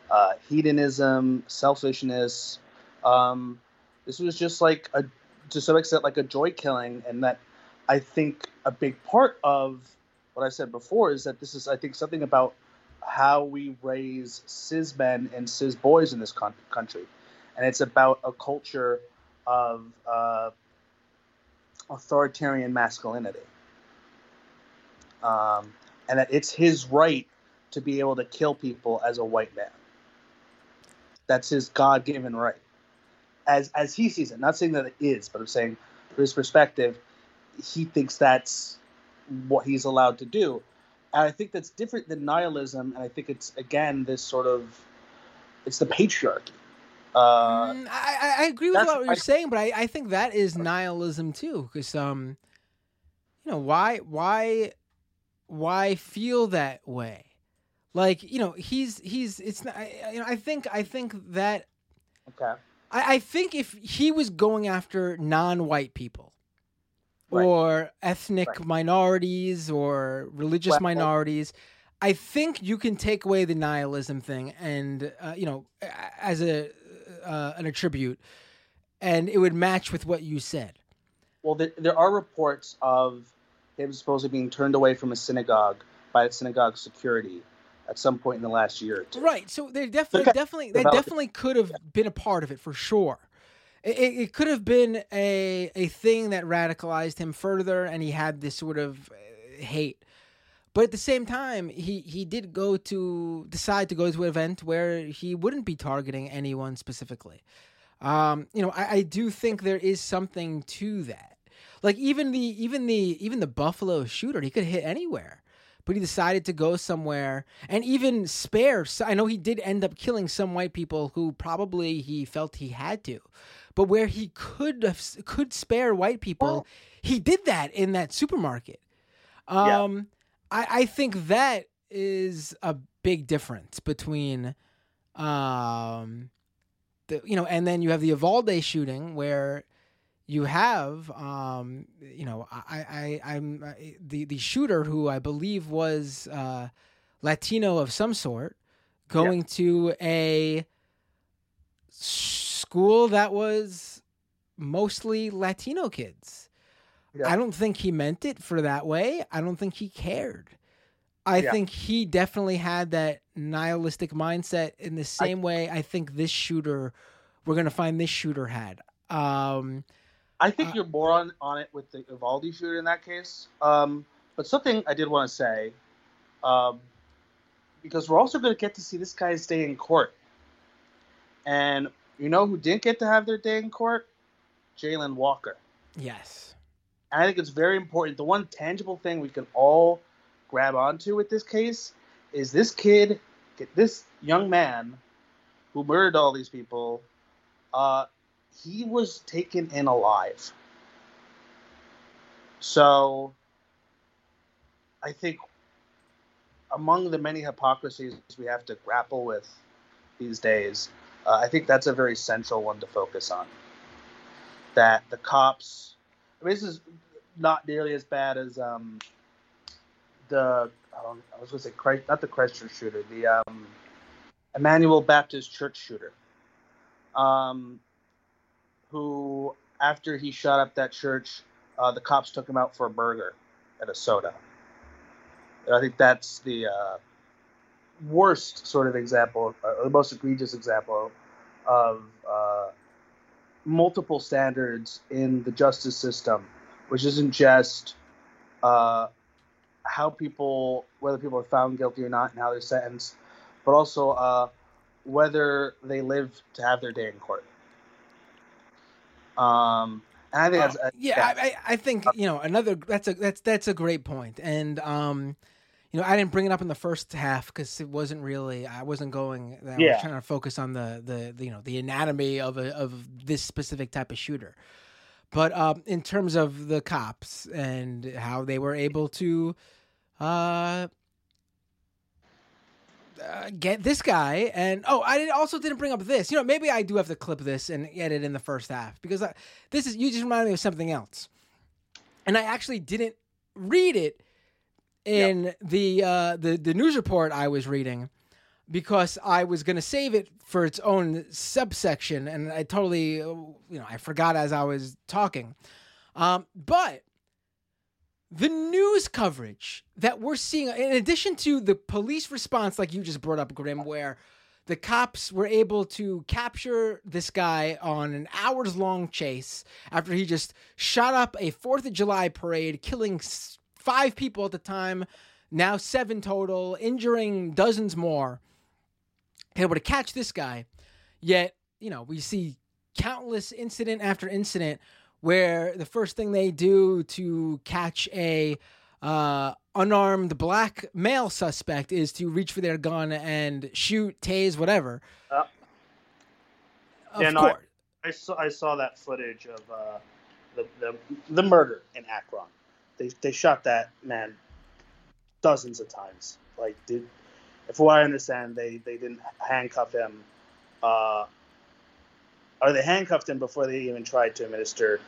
uh, hedonism, selfishness. Um, this was just like a, to some extent, like a joy killing, and that I think a big part of what I said before is that this is, I think, something about how we raise cis men and cis boys in this con- country, and it's about a culture of uh, authoritarian masculinity, um, and that it's his right to be able to kill people as a white man. That's his God-given right, as as he sees it. Not saying that it is, but I'm saying, from his perspective, he thinks that's what he's allowed to do. And I think that's different than nihilism, and I think it's again this sort of it's the patriarchy. Uh, mm, I, I agree with what you're I- saying, but I, I think that is nihilism too. Because um you know, why why why feel that way? Like, you know, he's he's it's not I, you know, I think I think that okay. I, I think if he was going after non-white people Right. or ethnic Right. minorities or religious Well- minorities, I think you can take away the nihilism thing and uh, you know as a uh, an attribute, and it would match with what you said. Well, there, there are reports of him supposedly being turned away from a synagogue by synagogue security at some point in the last year or two. Right. So they definitely, definitely, they definitely could have been a part of it for sure. It, it, it could have been a a thing that radicalized him further, and he had this sort of uh, hate. But at the same time, he he did go to decide to go to an event where he wouldn't be targeting anyone specifically. Um, you know, I, I do think there is something to that. Like even the even the even the Buffalo shooter, he could hit anywhere. but he decided to go somewhere and even spare. I know he did end up killing some white people who probably he felt he had to, but where he could have, could spare white people, he did that in that supermarket. Um, yeah. I, I think that is a big difference between, um, the you know, and then you have the Uvalde shooting where you have um, you know I, I I'm I, the the shooter who I believe was uh, Latino of some sort going to a school that was mostly Latino kids. Yeah. I don't think he meant it for that way. I don't think he cared. I yeah. think he definitely had that nihilistic mindset in the same I, way I think this shooter we're going to find this shooter had. Um, I think uh, you're more on, on it with the Uvalde shooter in that case. Um, but something I did want to say, um, because we're also going to get to see this guy's day in court. And you know who didn't get to have their day in court? Jayland Walker. Yes. And I think it's very important. The one tangible thing we can all grab onto with this case is this kid, this young man who murdered all these people, uh, he was taken in alive. So I think among the many hypocrisies we have to grapple with these days, uh, I think that's a very central one to focus on. That the cops, I mean, this is not nearly as bad as um, the, I was going to say, Christ, not the Christchurch shooter, the um, Emmanuel Baptist Church shooter. Um, who, after he shot up that church, uh, the cops took him out for a burger and a soda. And I think that's the uh, worst sort of example, uh, the most egregious example of uh, multiple standards in the justice system, which isn't just uh, how people, whether people are found guilty or not, and how they're sentenced, but also uh, whether they live to have their day in court. Um, and I think that's uh, yeah, yeah. I, I think you know another that's a that's that's a great point, and um, you know I didn't bring it up in the first half because it wasn't really I wasn't going. I yeah. was trying to focus on the, the, the you know the anatomy of a, of this specific type of shooter, but um, in terms of the cops and how they were able to uh uh, get this guy and oh i did, also didn't bring up this you know maybe i do have to clip this and edit in the first half because I, this is you just reminded me of something else and i actually didn't read it in yep. the uh, the the news report i was reading because i was going to save it for its own subsection and i totally uh, you know i forgot as i was talking um, but the news coverage that we're seeing, in addition to the police response, like you just brought up, Grim, where the cops were able to capture this guy on an hours long chase after he just shot up a Fourth of July parade, killing five people at the time, now seven total, injuring dozens more. Able to catch this guy, yet you know we see countless incident after incident where the first thing they do to catch a uh, unarmed black male suspect is to reach for their gun and shoot, tase, whatever. Uh, of course. I, I, saw I saw that footage of uh, the, the the murder in Akron. They they shot that man dozens of times. Like, did if what I understand, they they didn't handcuff him. Uh, or they handcuffed him before they even tried to administer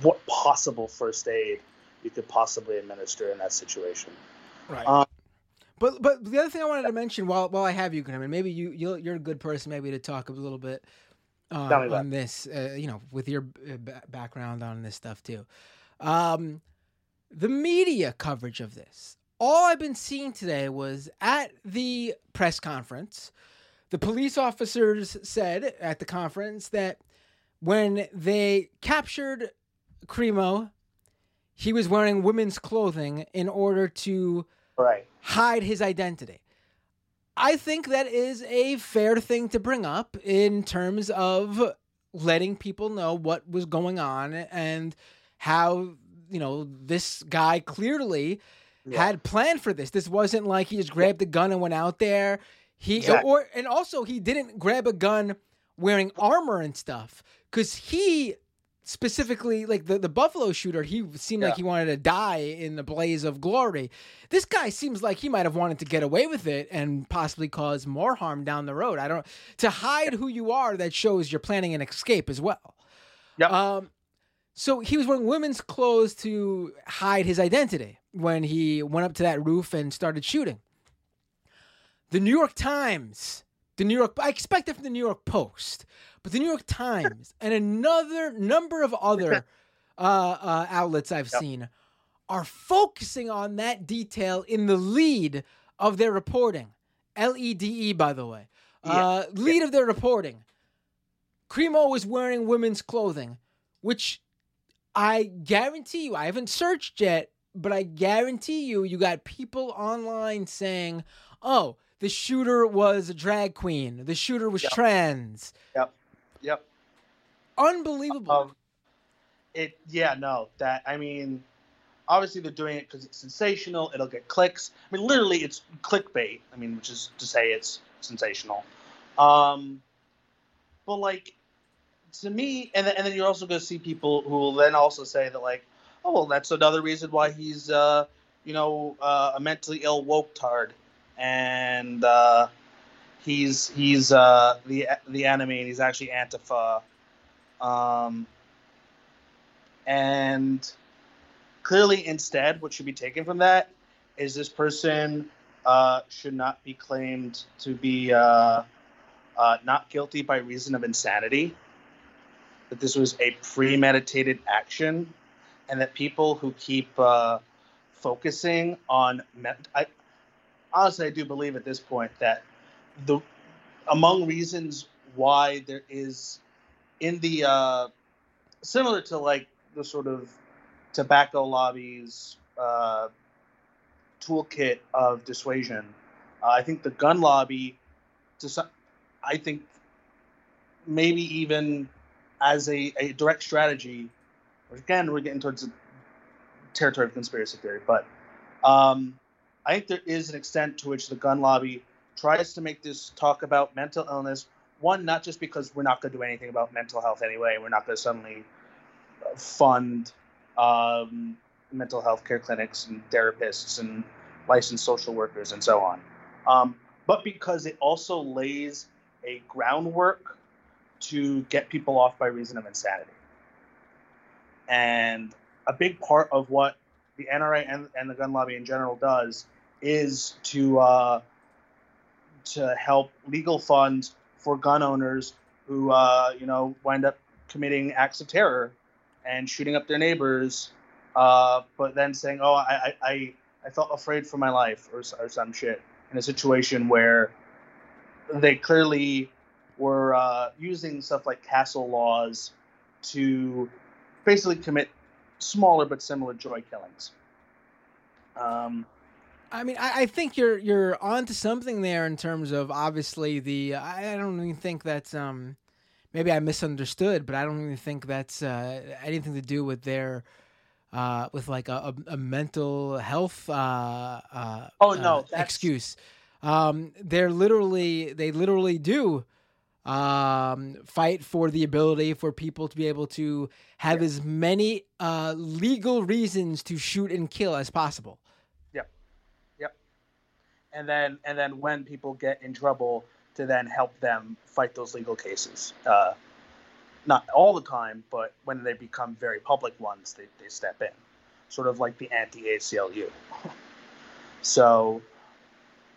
what possible first aid you could possibly administer in that situation. Right. Um, but but the other thing I wanted to mention while while I have you, Graham, and maybe you you're a good person maybe to talk a little bit uh, on this, uh, you know, with your uh, background on this stuff too. Um, the media coverage of this. All I've been seeing today was at the press conference. The police officers said at the conference that when they captured Crimo, he was wearing women's clothing in order to right. hide his identity. I think that is a fair thing to bring up in terms of letting people know what was going on and how, you know, this guy clearly yeah. had planned for this. This wasn't like he just grabbed the gun and went out there. He exactly. or and also he didn't grab a gun wearing armor and stuff because he specifically like the, the buffalo shooter he seemed yeah. like he wanted to die in the blaze of glory this guy seems like he might have wanted to get away with it and possibly cause more harm down the road i don't to hide who you are that shows you're planning an escape as well yeah um so he was wearing women's clothes to hide his identity when he went up to that roof and started shooting the new york times the new york i expect it from the new york post but the New York Times and another number of other uh, uh, outlets I've yep. seen are focusing on that detail in the lead of their reporting. L E D E, by the way. Uh, lead yeah. of their reporting. Crimo was wearing women's clothing, which I guarantee you, I haven't searched yet, but I guarantee you, you got people online saying, oh, the shooter was a drag queen, the shooter was yep. trans. Yep. Yep. Unbelievable. Um, it yeah no that I mean obviously they're doing it because it's sensational. It'll get clicks. I mean literally it's clickbait. I mean which is to say it's sensational. Um, but like to me, and then, and then you're also going to see people who will then also say that like, oh well, that's another reason why he's uh, you know uh, a mentally ill woke tard, and uh, he's he's uh, the the enemy, and he's actually Antifa. Um, and clearly, instead, what should be taken from that is this person uh, should not be claimed to be uh, uh, not guilty by reason of insanity. That this was a premeditated action, and that people who keep uh, focusing on, I, honestly, I do believe at this point that the among reasons why there is in the uh, similar to like the sort of tobacco lobbies uh, toolkit of dissuasion. Uh, I think the gun lobby, to some, I think maybe even as a, a direct strategy. Again, we're getting towards the territory of conspiracy theory, but um, I think there is an extent to which the gun lobby tries to make this talk about mental illness. One, not just because we're not going to do anything about mental health anyway. We're not going to suddenly uh, fund um, mental health care clinics and therapists and licensed social workers and so on. Um, but because it also lays a groundwork to get people off by reason of insanity. And a big part of what the NRA and, and the gun lobby in general does is to uh, to help legal funds for gun owners who, uh, you know, wind up committing acts of terror and shooting up their neighbors, uh, but then saying, "Oh, I, I, I felt afraid for my life," or, or some shit in a situation where they clearly were uh, using stuff like castle laws to basically commit smaller but similar joy killings. Um, I mean, I, I, think you're you're onto something there in terms of obviously the. I, I don't even think that's um, maybe I misunderstood, but I don't even think that's uh, anything to do with their. Uh, with like a, a, a mental health uh, uh, oh no uh, excuse, um, they're literally they literally do um, fight for the ability for people to be able to have yeah. as many uh, legal reasons to shoot and kill as possible Yep, yep. and then and then when people get in trouble to then help them fight those legal cases. Uh, not all the time, but when they become very public ones, they, they step in, sort of like the anti ACLU. so,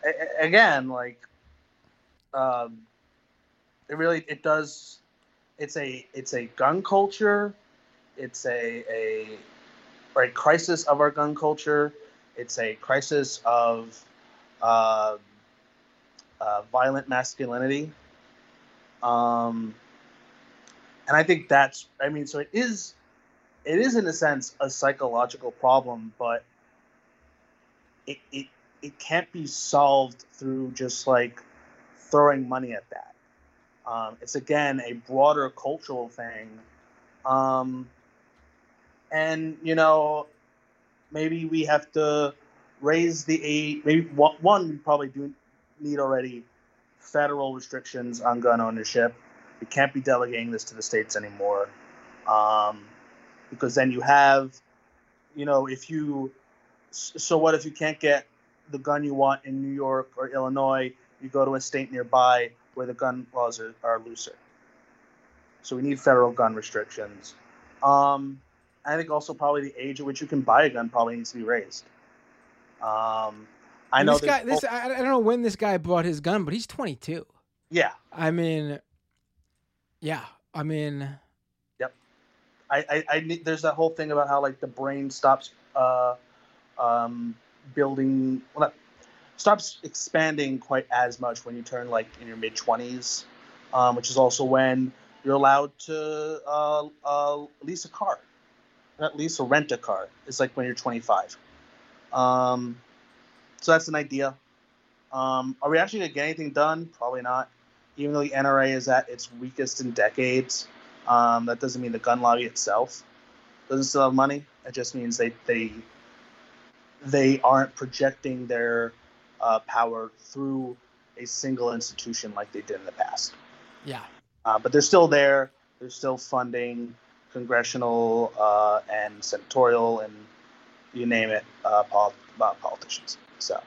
a- again, like, um, it really it does. It's a it's a gun culture. It's a a or a crisis of our gun culture. It's a crisis of uh, uh, violent masculinity. Um, and I think that's, I mean, so it is, it is in a sense a psychological problem, but it, it, it can't be solved through just like throwing money at that. Um, it's again a broader cultural thing. Um, and, you know, maybe we have to raise the age. Maybe one, we probably do need already federal restrictions on gun ownership. We can't be delegating this to the states anymore, um, because then you have, you know, if you, so what if you can't get the gun you want in New York or Illinois? You go to a state nearby where the gun laws are, are looser. So we need federal gun restrictions. Um, I think also probably the age at which you can buy a gun probably needs to be raised. Um, I know this guy. This I don't know when this guy bought his gun, but he's 22. Yeah. I mean, yeah. I mean, yep. I, I, I there's that whole thing about how like the brain stops uh, um, building, well, not, stops expanding quite as much when you turn like in your mid 20s, um, which is also when you're allowed to uh, uh, lease a car, not lease or rent a car. It's like when you're 25. Um, so that's an idea. Um, are we actually to get anything done? Probably not. Even though the NRA is at its weakest in decades, um, that doesn't mean the gun lobby itself doesn't still have money. It just means they they they aren't projecting their uh, power through a single institution like they did in the past. Yeah. Uh, but they're still there. They're still funding congressional uh, and senatorial and you name it, uh, pol- uh, politicians. So.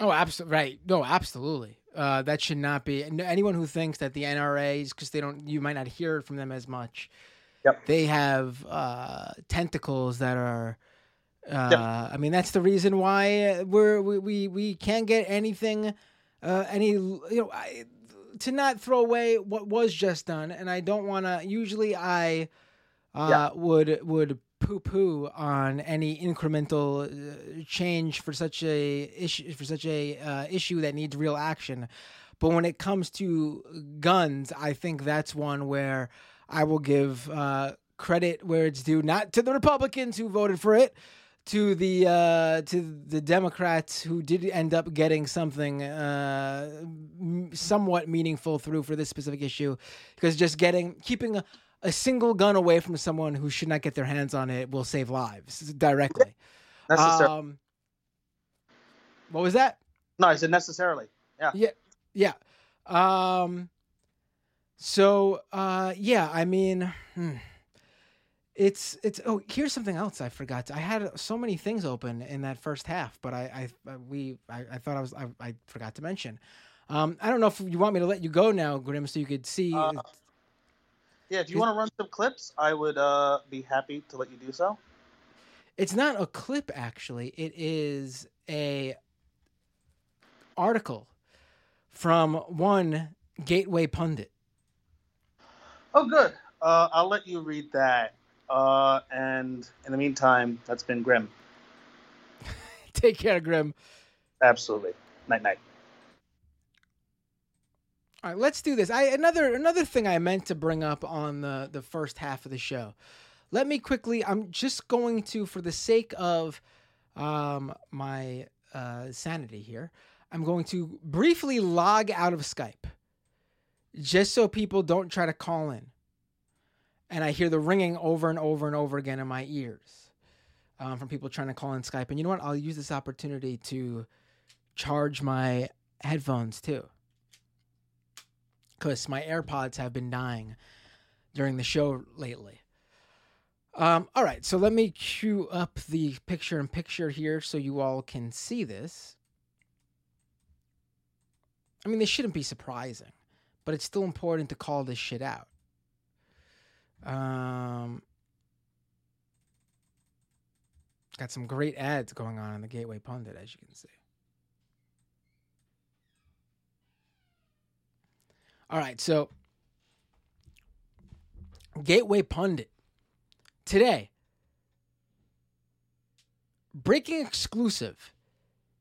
Oh, absolutely right. No, absolutely. Uh, that should not be anyone who thinks that the NRAs because they don't. You might not hear from them as much. Yep. They have uh, tentacles that are. Uh. I mean, that's the reason why we're we we, we can't get anything, uh, any you know, I, to not throw away what was just done. And I don't want to. Usually, I uh, yeah. would would poo poo on any incremental uh, change for such a issue for such a uh, issue that needs real action. But when it comes to guns, I think that's one where I will give uh, credit where it's due, not to the Republicans who voted for it, to the uh, to the Democrats who did end up getting something uh, somewhat meaningful through for this specific issue, because just getting keeping a, a single gun away from someone who should not get their hands on it will save lives directly. Necessarily. Um, what was that? No, I said necessarily. Yeah. Yeah. Yeah. Um, so, uh, yeah, I mean, hmm. It's, it's, oh, here's something else I forgot. I had so many things open in that first half, but I, I, we, I, I thought I was, I, I forgot to mention. Um, I don't know if you want me to let you go now, Grim, so you could see. Uh, yeah, if you want to run some clips, I would uh, be happy to let you do so. It's not a clip, actually. It is a article from one Gateway pundit. Oh, good. Uh, I'll let you read that. Uh, and in the meantime, that's been Grim. Take care, Grim. Absolutely. Night, night. All right, let's do this. I another another thing I meant to bring up on the the first half of the show. Let me quickly. I'm just going to, for the sake of um, my uh, sanity here, I'm going to briefly log out of Skype, just so people don't try to call in, and I hear the ringing over and over and over again in my ears um, from people trying to call in Skype. And you know what? I'll use this opportunity to charge my headphones too because my AirPods have been dying during the show lately. Um, all right, so let me cue up the picture in picture here so you all can see this. I mean, this shouldn't be surprising, but it's still important to call this shit out. Um, got some great ads going on in the Gateway Pundit, as you can see. All right, so Gateway Pundit today. Breaking exclusive.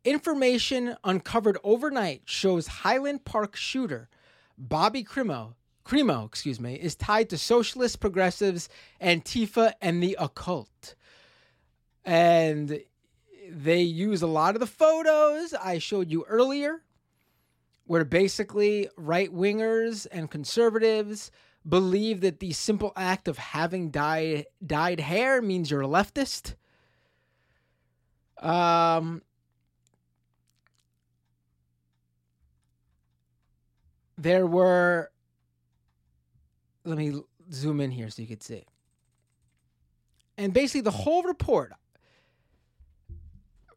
Information uncovered overnight shows Highland Park shooter Bobby Crimo, Primo, excuse me, is tied to socialist progressives, Antifa, and the occult. And they use a lot of the photos I showed you earlier, where basically right wingers and conservatives believe that the simple act of having dyed, dyed hair means you're a leftist. Um, there were let me zoom in here so you can see. And basically, the whole report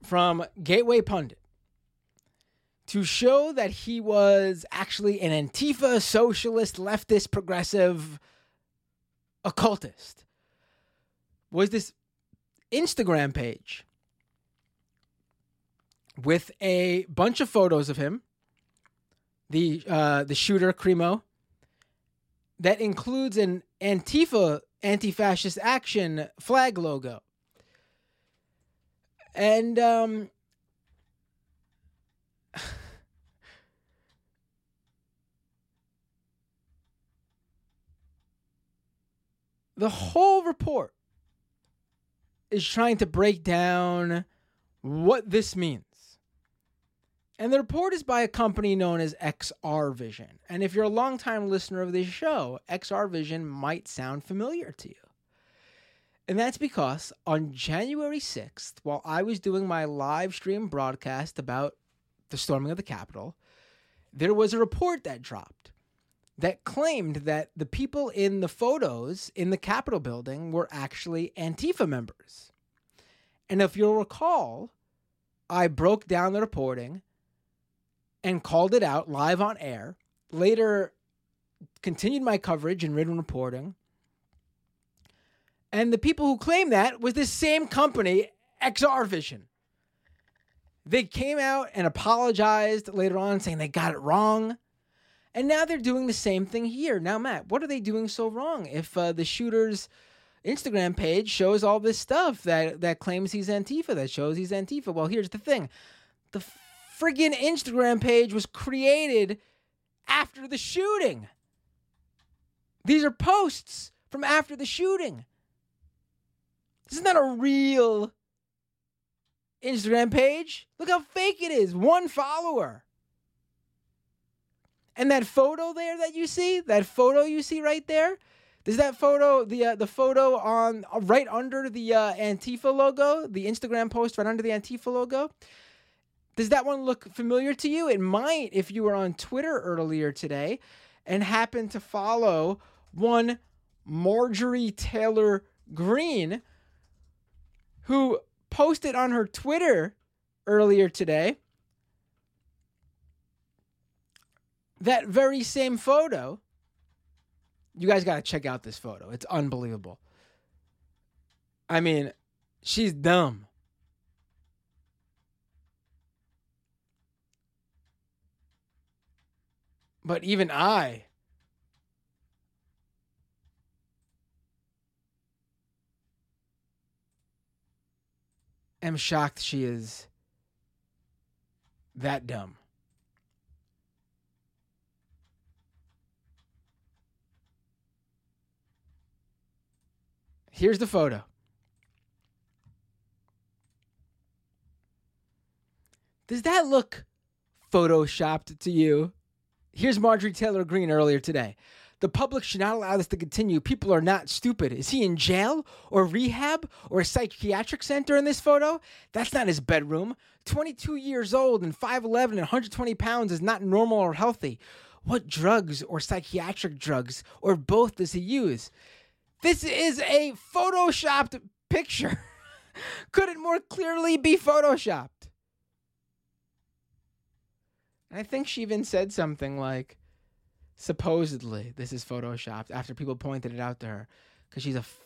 from Gateway Pundit to show that he was actually an Antifa socialist, leftist, progressive occultist was this Instagram page with a bunch of photos of him, the uh, the shooter Crimo, that includes an Antifa anti-fascist action flag logo. And um, the whole report is trying to break down what this means. And the report is by a company known as XR Vision. And if you're a longtime listener of this show, XR Vision might sound familiar to you. And that's because on January 6th, while I was doing my live stream broadcast about the storming of the Capitol, there was a report that dropped that claimed that the people in the photos in the Capitol building were actually Antifa members. And if you'll recall, I broke down the reporting and called it out live on air. Later, continued my coverage in written reporting. And the people who claimed that was this same company, XR Vision. They came out and apologized later on, saying they got it wrong. And now they're doing the same thing here. Now, Matt, what are they doing so wrong? If uh, the shooter's Instagram page shows all this stuff that that claims he's Antifa, that shows he's Antifa. Well, here's the thing: the friggin' Instagram page was created after the shooting. These are posts from after the shooting. This is not a real Instagram page. Look how fake it is. One follower. And that photo there that you see, that photo you see right there, is that photo the uh, the photo on uh, right under the uh, Antifa logo, the Instagram post right under the Antifa logo? Does that one look familiar to you? It might if you were on Twitter earlier today and happened to follow one Marjorie Taylor Greene who posted on her Twitter earlier today that very same photo. You guys got to check out this photo. It's unbelievable. I mean, she's dumb. But even I am shocked she is that dumb. Here's the photo. Does that look photoshopped to you? Here's Marjorie Taylor Greene earlier today. The public should not allow this to continue. People are not stupid. Is he in jail or rehab or a psychiatric center in this photo? That's not his bedroom. 22 years old and 5'11 and 120 pounds is not normal or healthy. What drugs or psychiatric drugs or both does he use? This is a photoshopped picture. Could it more clearly be photoshopped? And I think she even said something like, supposedly, this is photoshopped after people pointed it out to her. Because she's a. F-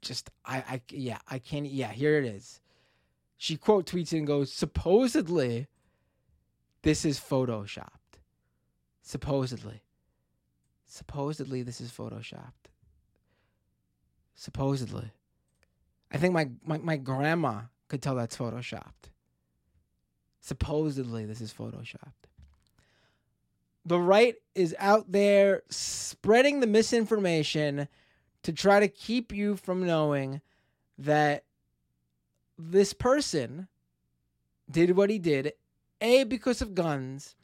just, I, I, yeah, I can't, yeah, here it is. She quote tweets and goes, supposedly, this is photoshopped. Supposedly. Supposedly, this is photoshopped. Supposedly. I think my, my, my grandma could tell that's photoshopped. Supposedly, this is photoshopped. The right is out there spreading the misinformation to try to keep you from knowing that this person did what he did, A, because of guns,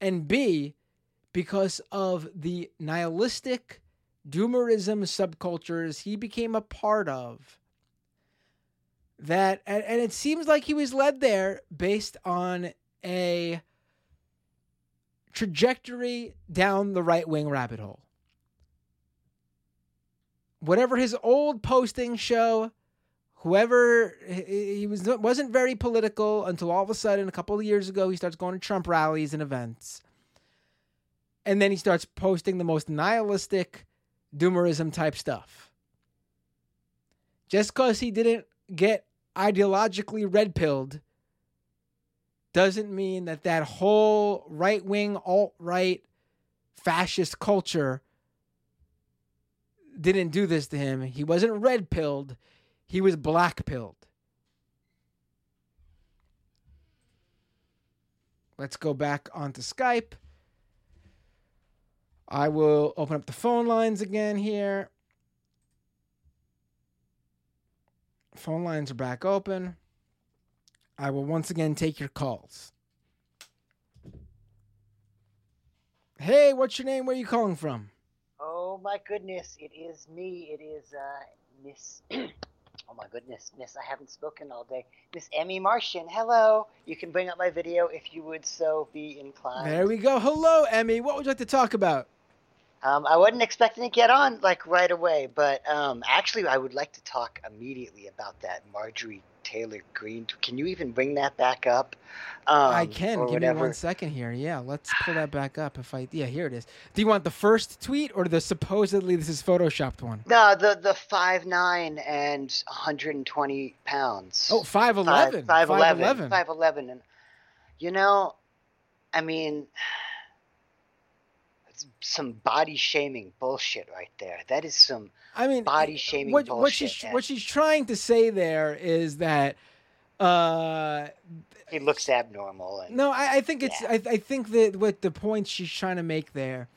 and B, because of the nihilistic doomerism subcultures he became a part of that and, and, it seems like he was led there based on a trajectory down the right wing rabbit hole. Whatever his old posting show, whoever he was wasn't very political until all of a sudden a couple of years ago he starts going to Trump rallies and events. And then he starts posting the most nihilistic doomerism type stuff. Just because he didn't get ideologically red pilled doesn't mean that that whole right wing, alt right, fascist culture didn't do this to him. He wasn't red pilled, he was black pilled. Let's go back onto Skype. I will open up the phone lines again here. Phone lines are back open. I will once again take your calls. Hey, what's your name? Where are you calling from? Oh my goodness, it is me. It is uh, Miss. oh my goodness, Miss. I haven't spoken all day. Miss Emmy Martian. Hello. You can bring up my video if you would so be inclined. There we go. Hello, Emmy. What would you like to talk about? Um, I wasn't expecting to get on like right away, but um, actually, I would like to talk immediately about that Marjorie Taylor Greene. Can you even bring that back up? Um, I can. Give whatever. me one second here. Yeah, let's pull that back up. If I yeah, here it is. Do you want the first tweet or the supposedly this is photoshopped one? No, the the five nine and 120 pounds. Oh, 5'11". 5'11". 5'11". And you know, I mean some body shaming bullshit right there. That is some I mean body shaming what, bullshit. What she's what she's trying to say there is that uh he looks abnormal. And, no, I, I think it's yeah. I, I think that what the point she's trying to make there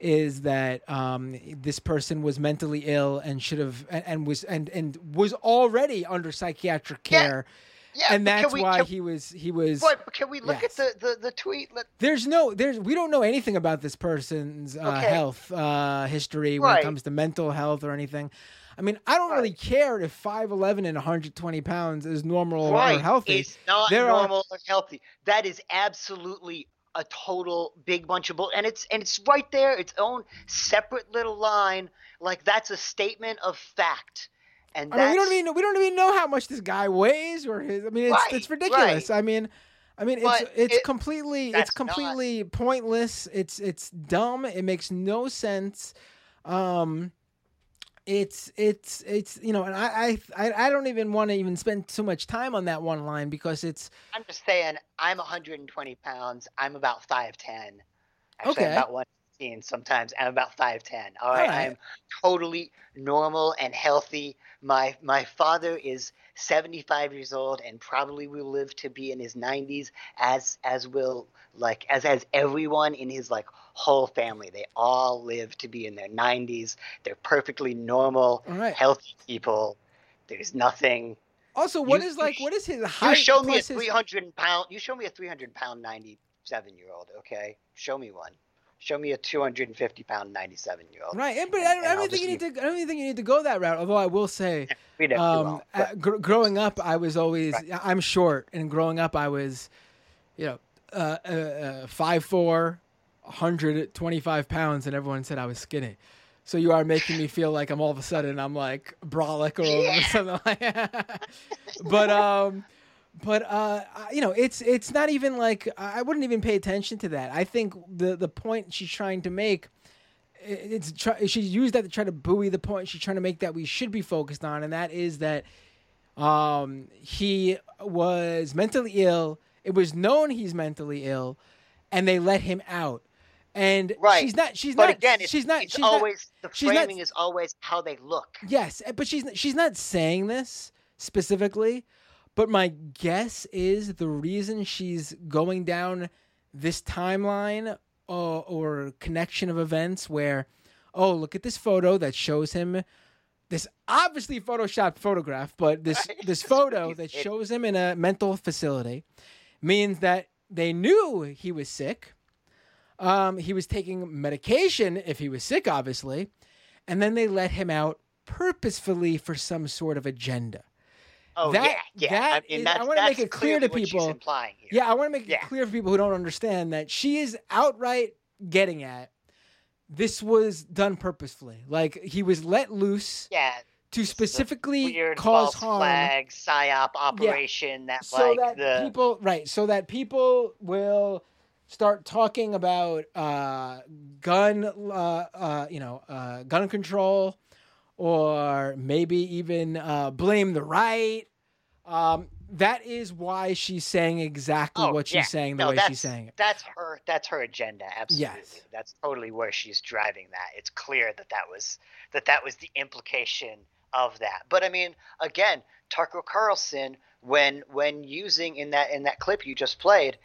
is that um, this person was mentally ill and should have and, and, was and and was already under psychiatric care. Yeah yeah, and that's we, why he was he was. But can we look yes. at the, the, the tweet? Let, there's no there's we don't know anything about this person's uh, okay. health uh, history when right. it comes to mental health or anything. I mean, I don't right. really care if 5'11 and 120 pounds is normal right. or healthy. It's not there normal are... or healthy. That is absolutely a total big bunch of bull, and it's and it's right there, its own separate little line. Like that's a statement of fact. And I mean, we don't even we don't even know how much this guy weighs or his. I mean, it's right, it's ridiculous. Right. I mean, I mean, it's but it's it, completely it's completely not... pointless. It's it's dumb. It makes no sense. Um, it's it's it's you know, and I I I don't even want to even spend too much time on that one line because it's. I'm just saying, I'm 120 pounds. I'm about 5'10. Actually, okay. I'm about one sometimes. I'm about 5'10. All right? all right. I'm totally normal and healthy. My my father is 75 years old and probably will live to be in his 90s as as will like as as everyone in his like whole family. They all live to be in their 90s. They're perfectly normal, right. healthy people. There's nothing also, what you, is like? What is his height? You show me a three hundred pound. You show me a three hundred pound ninety seven year old. Okay, show me one. Show me a 250 pound 97 year old. Right, but and, I, don't, I don't think you need to. I don't even think you need to go that route. Although I will say, um, gr- growing up, I was always right. I'm short, and growing up, I was, you know, uh, uh, uh, five four, 125 pounds, and everyone said I was skinny. So you are making me feel like I'm all of a sudden I'm like brolic or yeah. something like that. but um but uh, you know, it's it's not even like I wouldn't even pay attention to that. I think the the point she's trying to make, it's try, she used that to try to buoy the point she's trying to make that we should be focused on, and that is that um, he was mentally ill. It was known he's mentally ill, and they let him out. And right. she's not. She's but not. again, she's not. It's she's always not, the framing not, is always how they look. Yes, but she's she's not saying this specifically. But my guess is the reason she's going down this timeline uh, or connection of events where, oh, look at this photo that shows him this obviously photoshopped photograph, but this this photo that shows him in a mental facility means that they knew he was sick. Um, he was taking medication if he was sick, obviously, and then they let him out purposefully for some sort of agenda. Oh that, yeah, yeah. That I, mean, is, I want to make it clear to people. Yeah, I want to make yeah. it clear for people who don't understand that she is outright getting at this was done purposefully. Like he was let loose. Yeah. To specifically weird cause harm. flag psyop operation yeah. that so like that the people right so that people will start talking about uh, gun uh, uh, you know uh, gun control or maybe even uh, blame the right um, that is why she's saying exactly oh, what she's yeah. saying the no, way she's saying it. That's her. That's her agenda. Absolutely. Yes. That's totally where she's driving that. It's clear that that was that that was the implication of that. But I mean, again, Tucker Carlson, when when using in that in that clip you just played,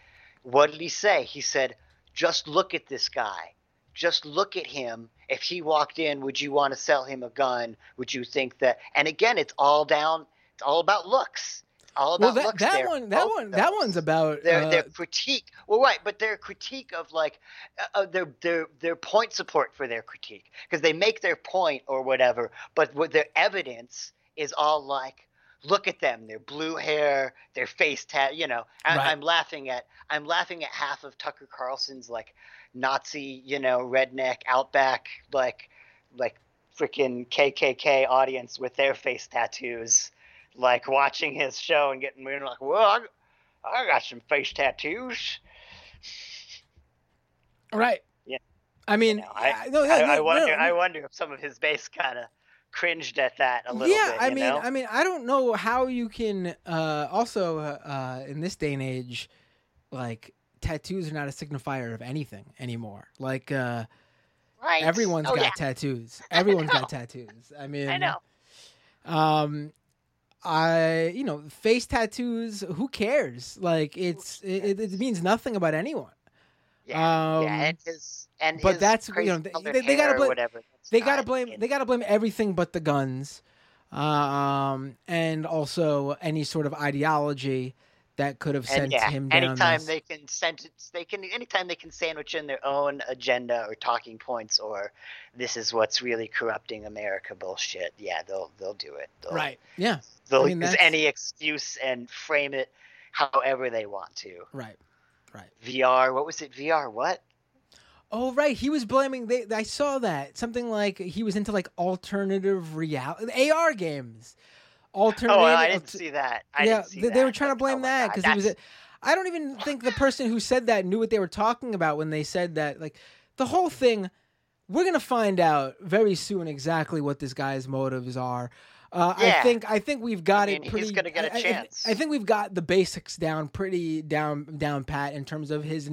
what did he say? He said, "Just look at this guy. Just look at him. If he walked in, would you want to sell him a gun? Would you think that?" And again, it's all down. It's all about looks all about well, that, looks that there. one, that Both one, that one's about their uh, their critique. Well, right, but their critique of like uh, uh, their their their point support for their critique because they make their point or whatever, but what their evidence is all like. Look at them, their blue hair, their face tat. You know, I, Right. I'm laughing at I'm laughing at half of Tucker Carlson's like Nazi, you know, redneck outback like like freaking KKK audience with their face tattoos, like watching his show and getting weird, like, well, I, I got some face tattoos. right. Yeah. I mean, You know, I, no, I, no, I no, wonder. no, I wonder if some of his base kind of cringed at that a little yeah, bit. Yeah, I mean, know? I mean, I don't know how you can. Uh, also, uh, uh, in this day and age, like tattoos are not a signifier of anything anymore. Like uh, right? everyone's oh, got yeah. tattoos. Everyone's got tattoos. I mean, I know. Um, I you know face tattoos. Who cares? Like it's it, it means nothing about anyone. Yeah, Um, yeah, and his and but his that's, you know, they- they- gotta blame- They gotta blame. in- They gotta blame everything but the guns, um, and also any sort of ideology that could have and sent yeah, him down. anytime this. they can sentence, they can anytime they can sandwich in their own agenda or talking points or this is what's really corrupting America bullshit. Yeah, they'll they'll do it. They'll, right? Yeah. They'll I mean, use that's- any excuse and frame it however they want to. Right. Right. VR, what was it? VR what? Oh, right. He was blaming. They, I saw that something like he was into like alternative reality AR games. Oh, I didn't see that. I yeah, didn't see they, that. they were trying to blame oh that because he was. A, I don't even think the person who said that knew what they were talking about when they said that. Like the whole thing, we're gonna find out very soon exactly what this guy's motives are. Uh, I think I think we've got I mean, it pretty. he's gonna get a I- I- chance. I, think we've got the basics down pretty down down pat in terms of his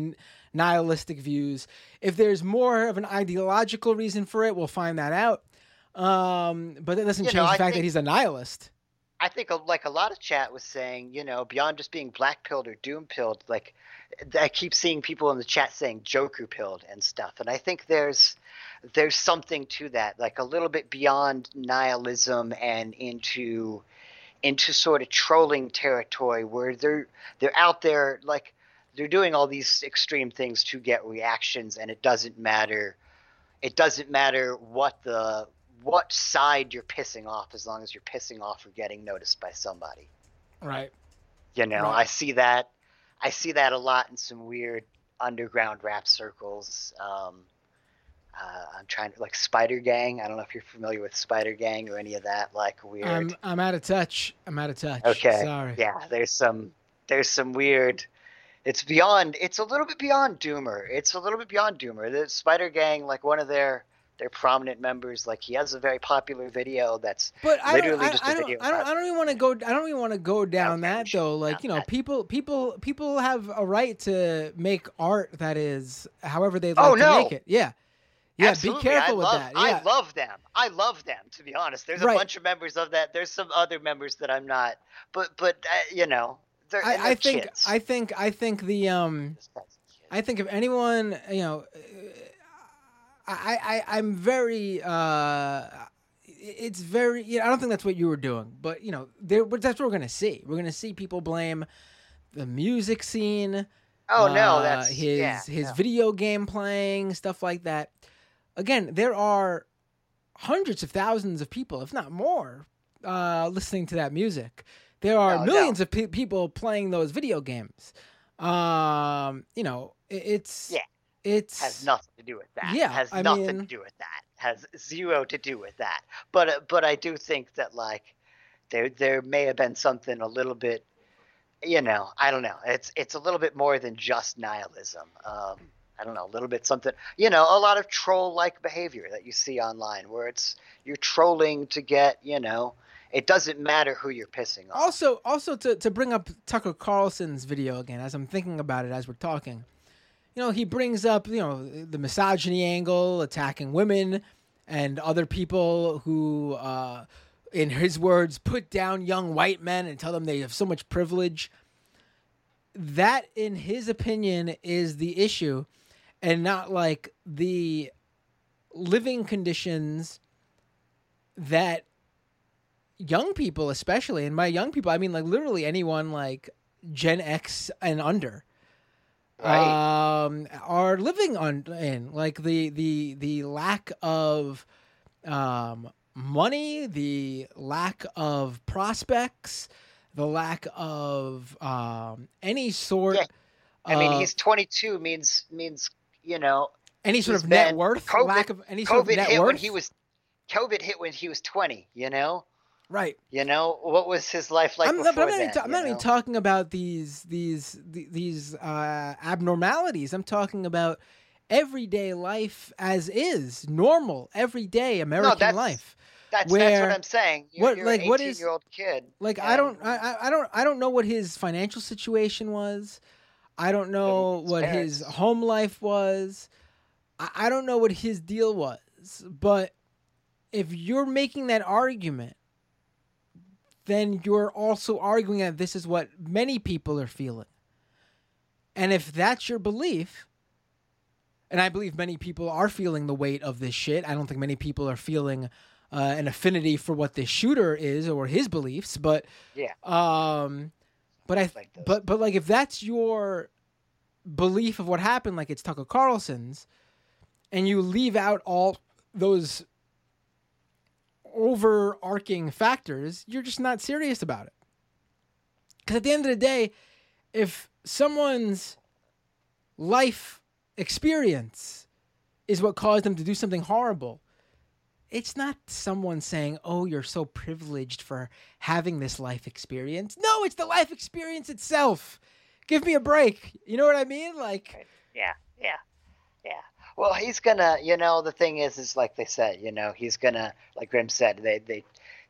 nihilistic views. If there's more of an ideological reason for it, we'll find that out. Um, but that doesn't You change know, the fact that he's a nihilist. I think, like a lot of chat was saying, you know, beyond just being black pilled or doom pilled, like I keep seeing people in the chat saying Joker pilled and stuff, and I think there's there's something to that, like a little bit beyond nihilism and into into sort of trolling territory where they're they're out there like they're doing all these extreme things to get reactions, and it doesn't matter. It doesn't matter what the what side you're pissing off as long as you're pissing off or getting noticed by somebody. Right. You know, Right. I see that. I see that a lot in some weird underground rap circles. Um, uh, I'm trying to like Spider Gang. I don't know if you're familiar with Spider Gang or any of that. Like weird. I'm I'm out of touch. I'm out of touch. okay. Sorry. Yeah, there's some. There's some weird. It's beyond. It's a little bit beyond Doomer. It's a little bit beyond Doomer. The Spider Gang, like one of their their prominent members, like he has a very popular video that's But I literally I, just a I don't, video I don't, I don't even want to go. I don't even want to go down that though. Like you know, that. people, people, people have a right to make art that is however they'd like Oh, to no. make it. Yeah, yeah. Absolutely. Be careful I love, with that. I love them. I love them. To be honest, there's a Right. bunch of members of that. There's some other members that I'm not, but but uh, you know, they're, I, I they're think, kids. I think, I think the um, Just as kids. I think if anyone, you know, I, I, I'm very, uh, it's very, you know, I don't think that's what you were doing, but you know, there, but that's what we're gonna see. We're gonna see people blame the music scene. oh no, uh, that's his yeah, his no. video game playing stuff like that. Again, there are hundreds of thousands of people, if not more, uh, listening to that music. There are no, millions no. of pe- people playing those video games. Um, you know, it, it's yeah, it's has nothing to do with that. Yeah, has I nothing mean, to do with that. Has zero to do with that. But uh, but I do think that like there there may have been something a little bit, you know, I don't know. It's it's a little bit more than just nihilism. Um, I don't know, a little bit something, you know, a lot of troll like behavior that you see online where it's you're trolling to get, you know, it doesn't matter who you're pissing off. Also, also to, to bring up Tucker Carlson's video again, as I'm thinking about it as we're talking, you know, he brings up, you know, the misogyny angle, attacking women and other people who, uh, in his words, put down young white men and tell them they have so much privilege. That, in his opinion, is the issue and not like the living conditions that young people especially and by young people i mean like literally anyone like gen x and under right. um are living on in like the the the lack of um money the lack of prospects the lack of um any sort yeah. I mean, he's 22 means means you know any sort of net worth, COVID, lack of any COVID sort of net hit worth. When he was COVID hit when he was 20. You know. Right. You know what was his life like? I'm, before but I'm not, even, ta- I'm not even talking about these these these uh, abnormalities. I'm talking about everyday life as is, normal, everyday American no, that's, life. That's, where, that's what I'm saying. You're, what you're like what is year old kid? Like I don't I, I don't I don't know what his financial situation was. I don't know what his home life was. I, I don't know what his deal was. But if you're making that argument, then you're also arguing that this is what many people are feeling. And if that's your belief, and I believe many people are feeling the weight of this shit, I don't think many people are feeling uh, an affinity for what this shooter is or his beliefs, but yeah. Um, but I like but but like if that's your belief of what happened, like it's Tucker Carlson's, and you leave out all those overarching factors, you're just not serious about it. Because at the end of the day, if someone's life experience is what caused them to do something horrible, it's not someone saying, "Oh, you're so privileged for having this life experience." No, it's the life experience itself. Give me a break. You know what I mean? Like Yeah, yeah. Yeah. Well, he's gonna, you know, the thing is is like they said, you know, he's gonna like Grim said, they they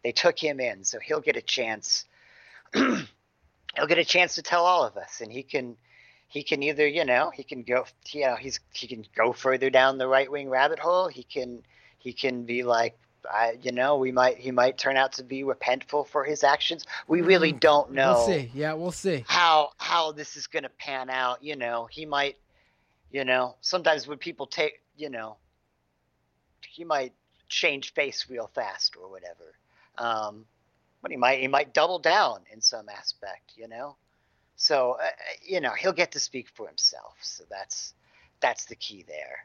they took him in, so he'll get a chance he'll get a chance to tell all of us and he can he can either, you know, he can go you know, he's he can go further down the right wing rabbit hole, he can he can be like I, you know, we might he might turn out to be repentful for his actions. We really mm, don't know. We'll see. Yeah, we'll see how how this is going to pan out. You know, he might, you know, sometimes when people take, you know, he might change face real fast or whatever. Um, but he might he might double down in some aspect. You know, so uh, you know he'll get to speak for himself. So that's that's the key there.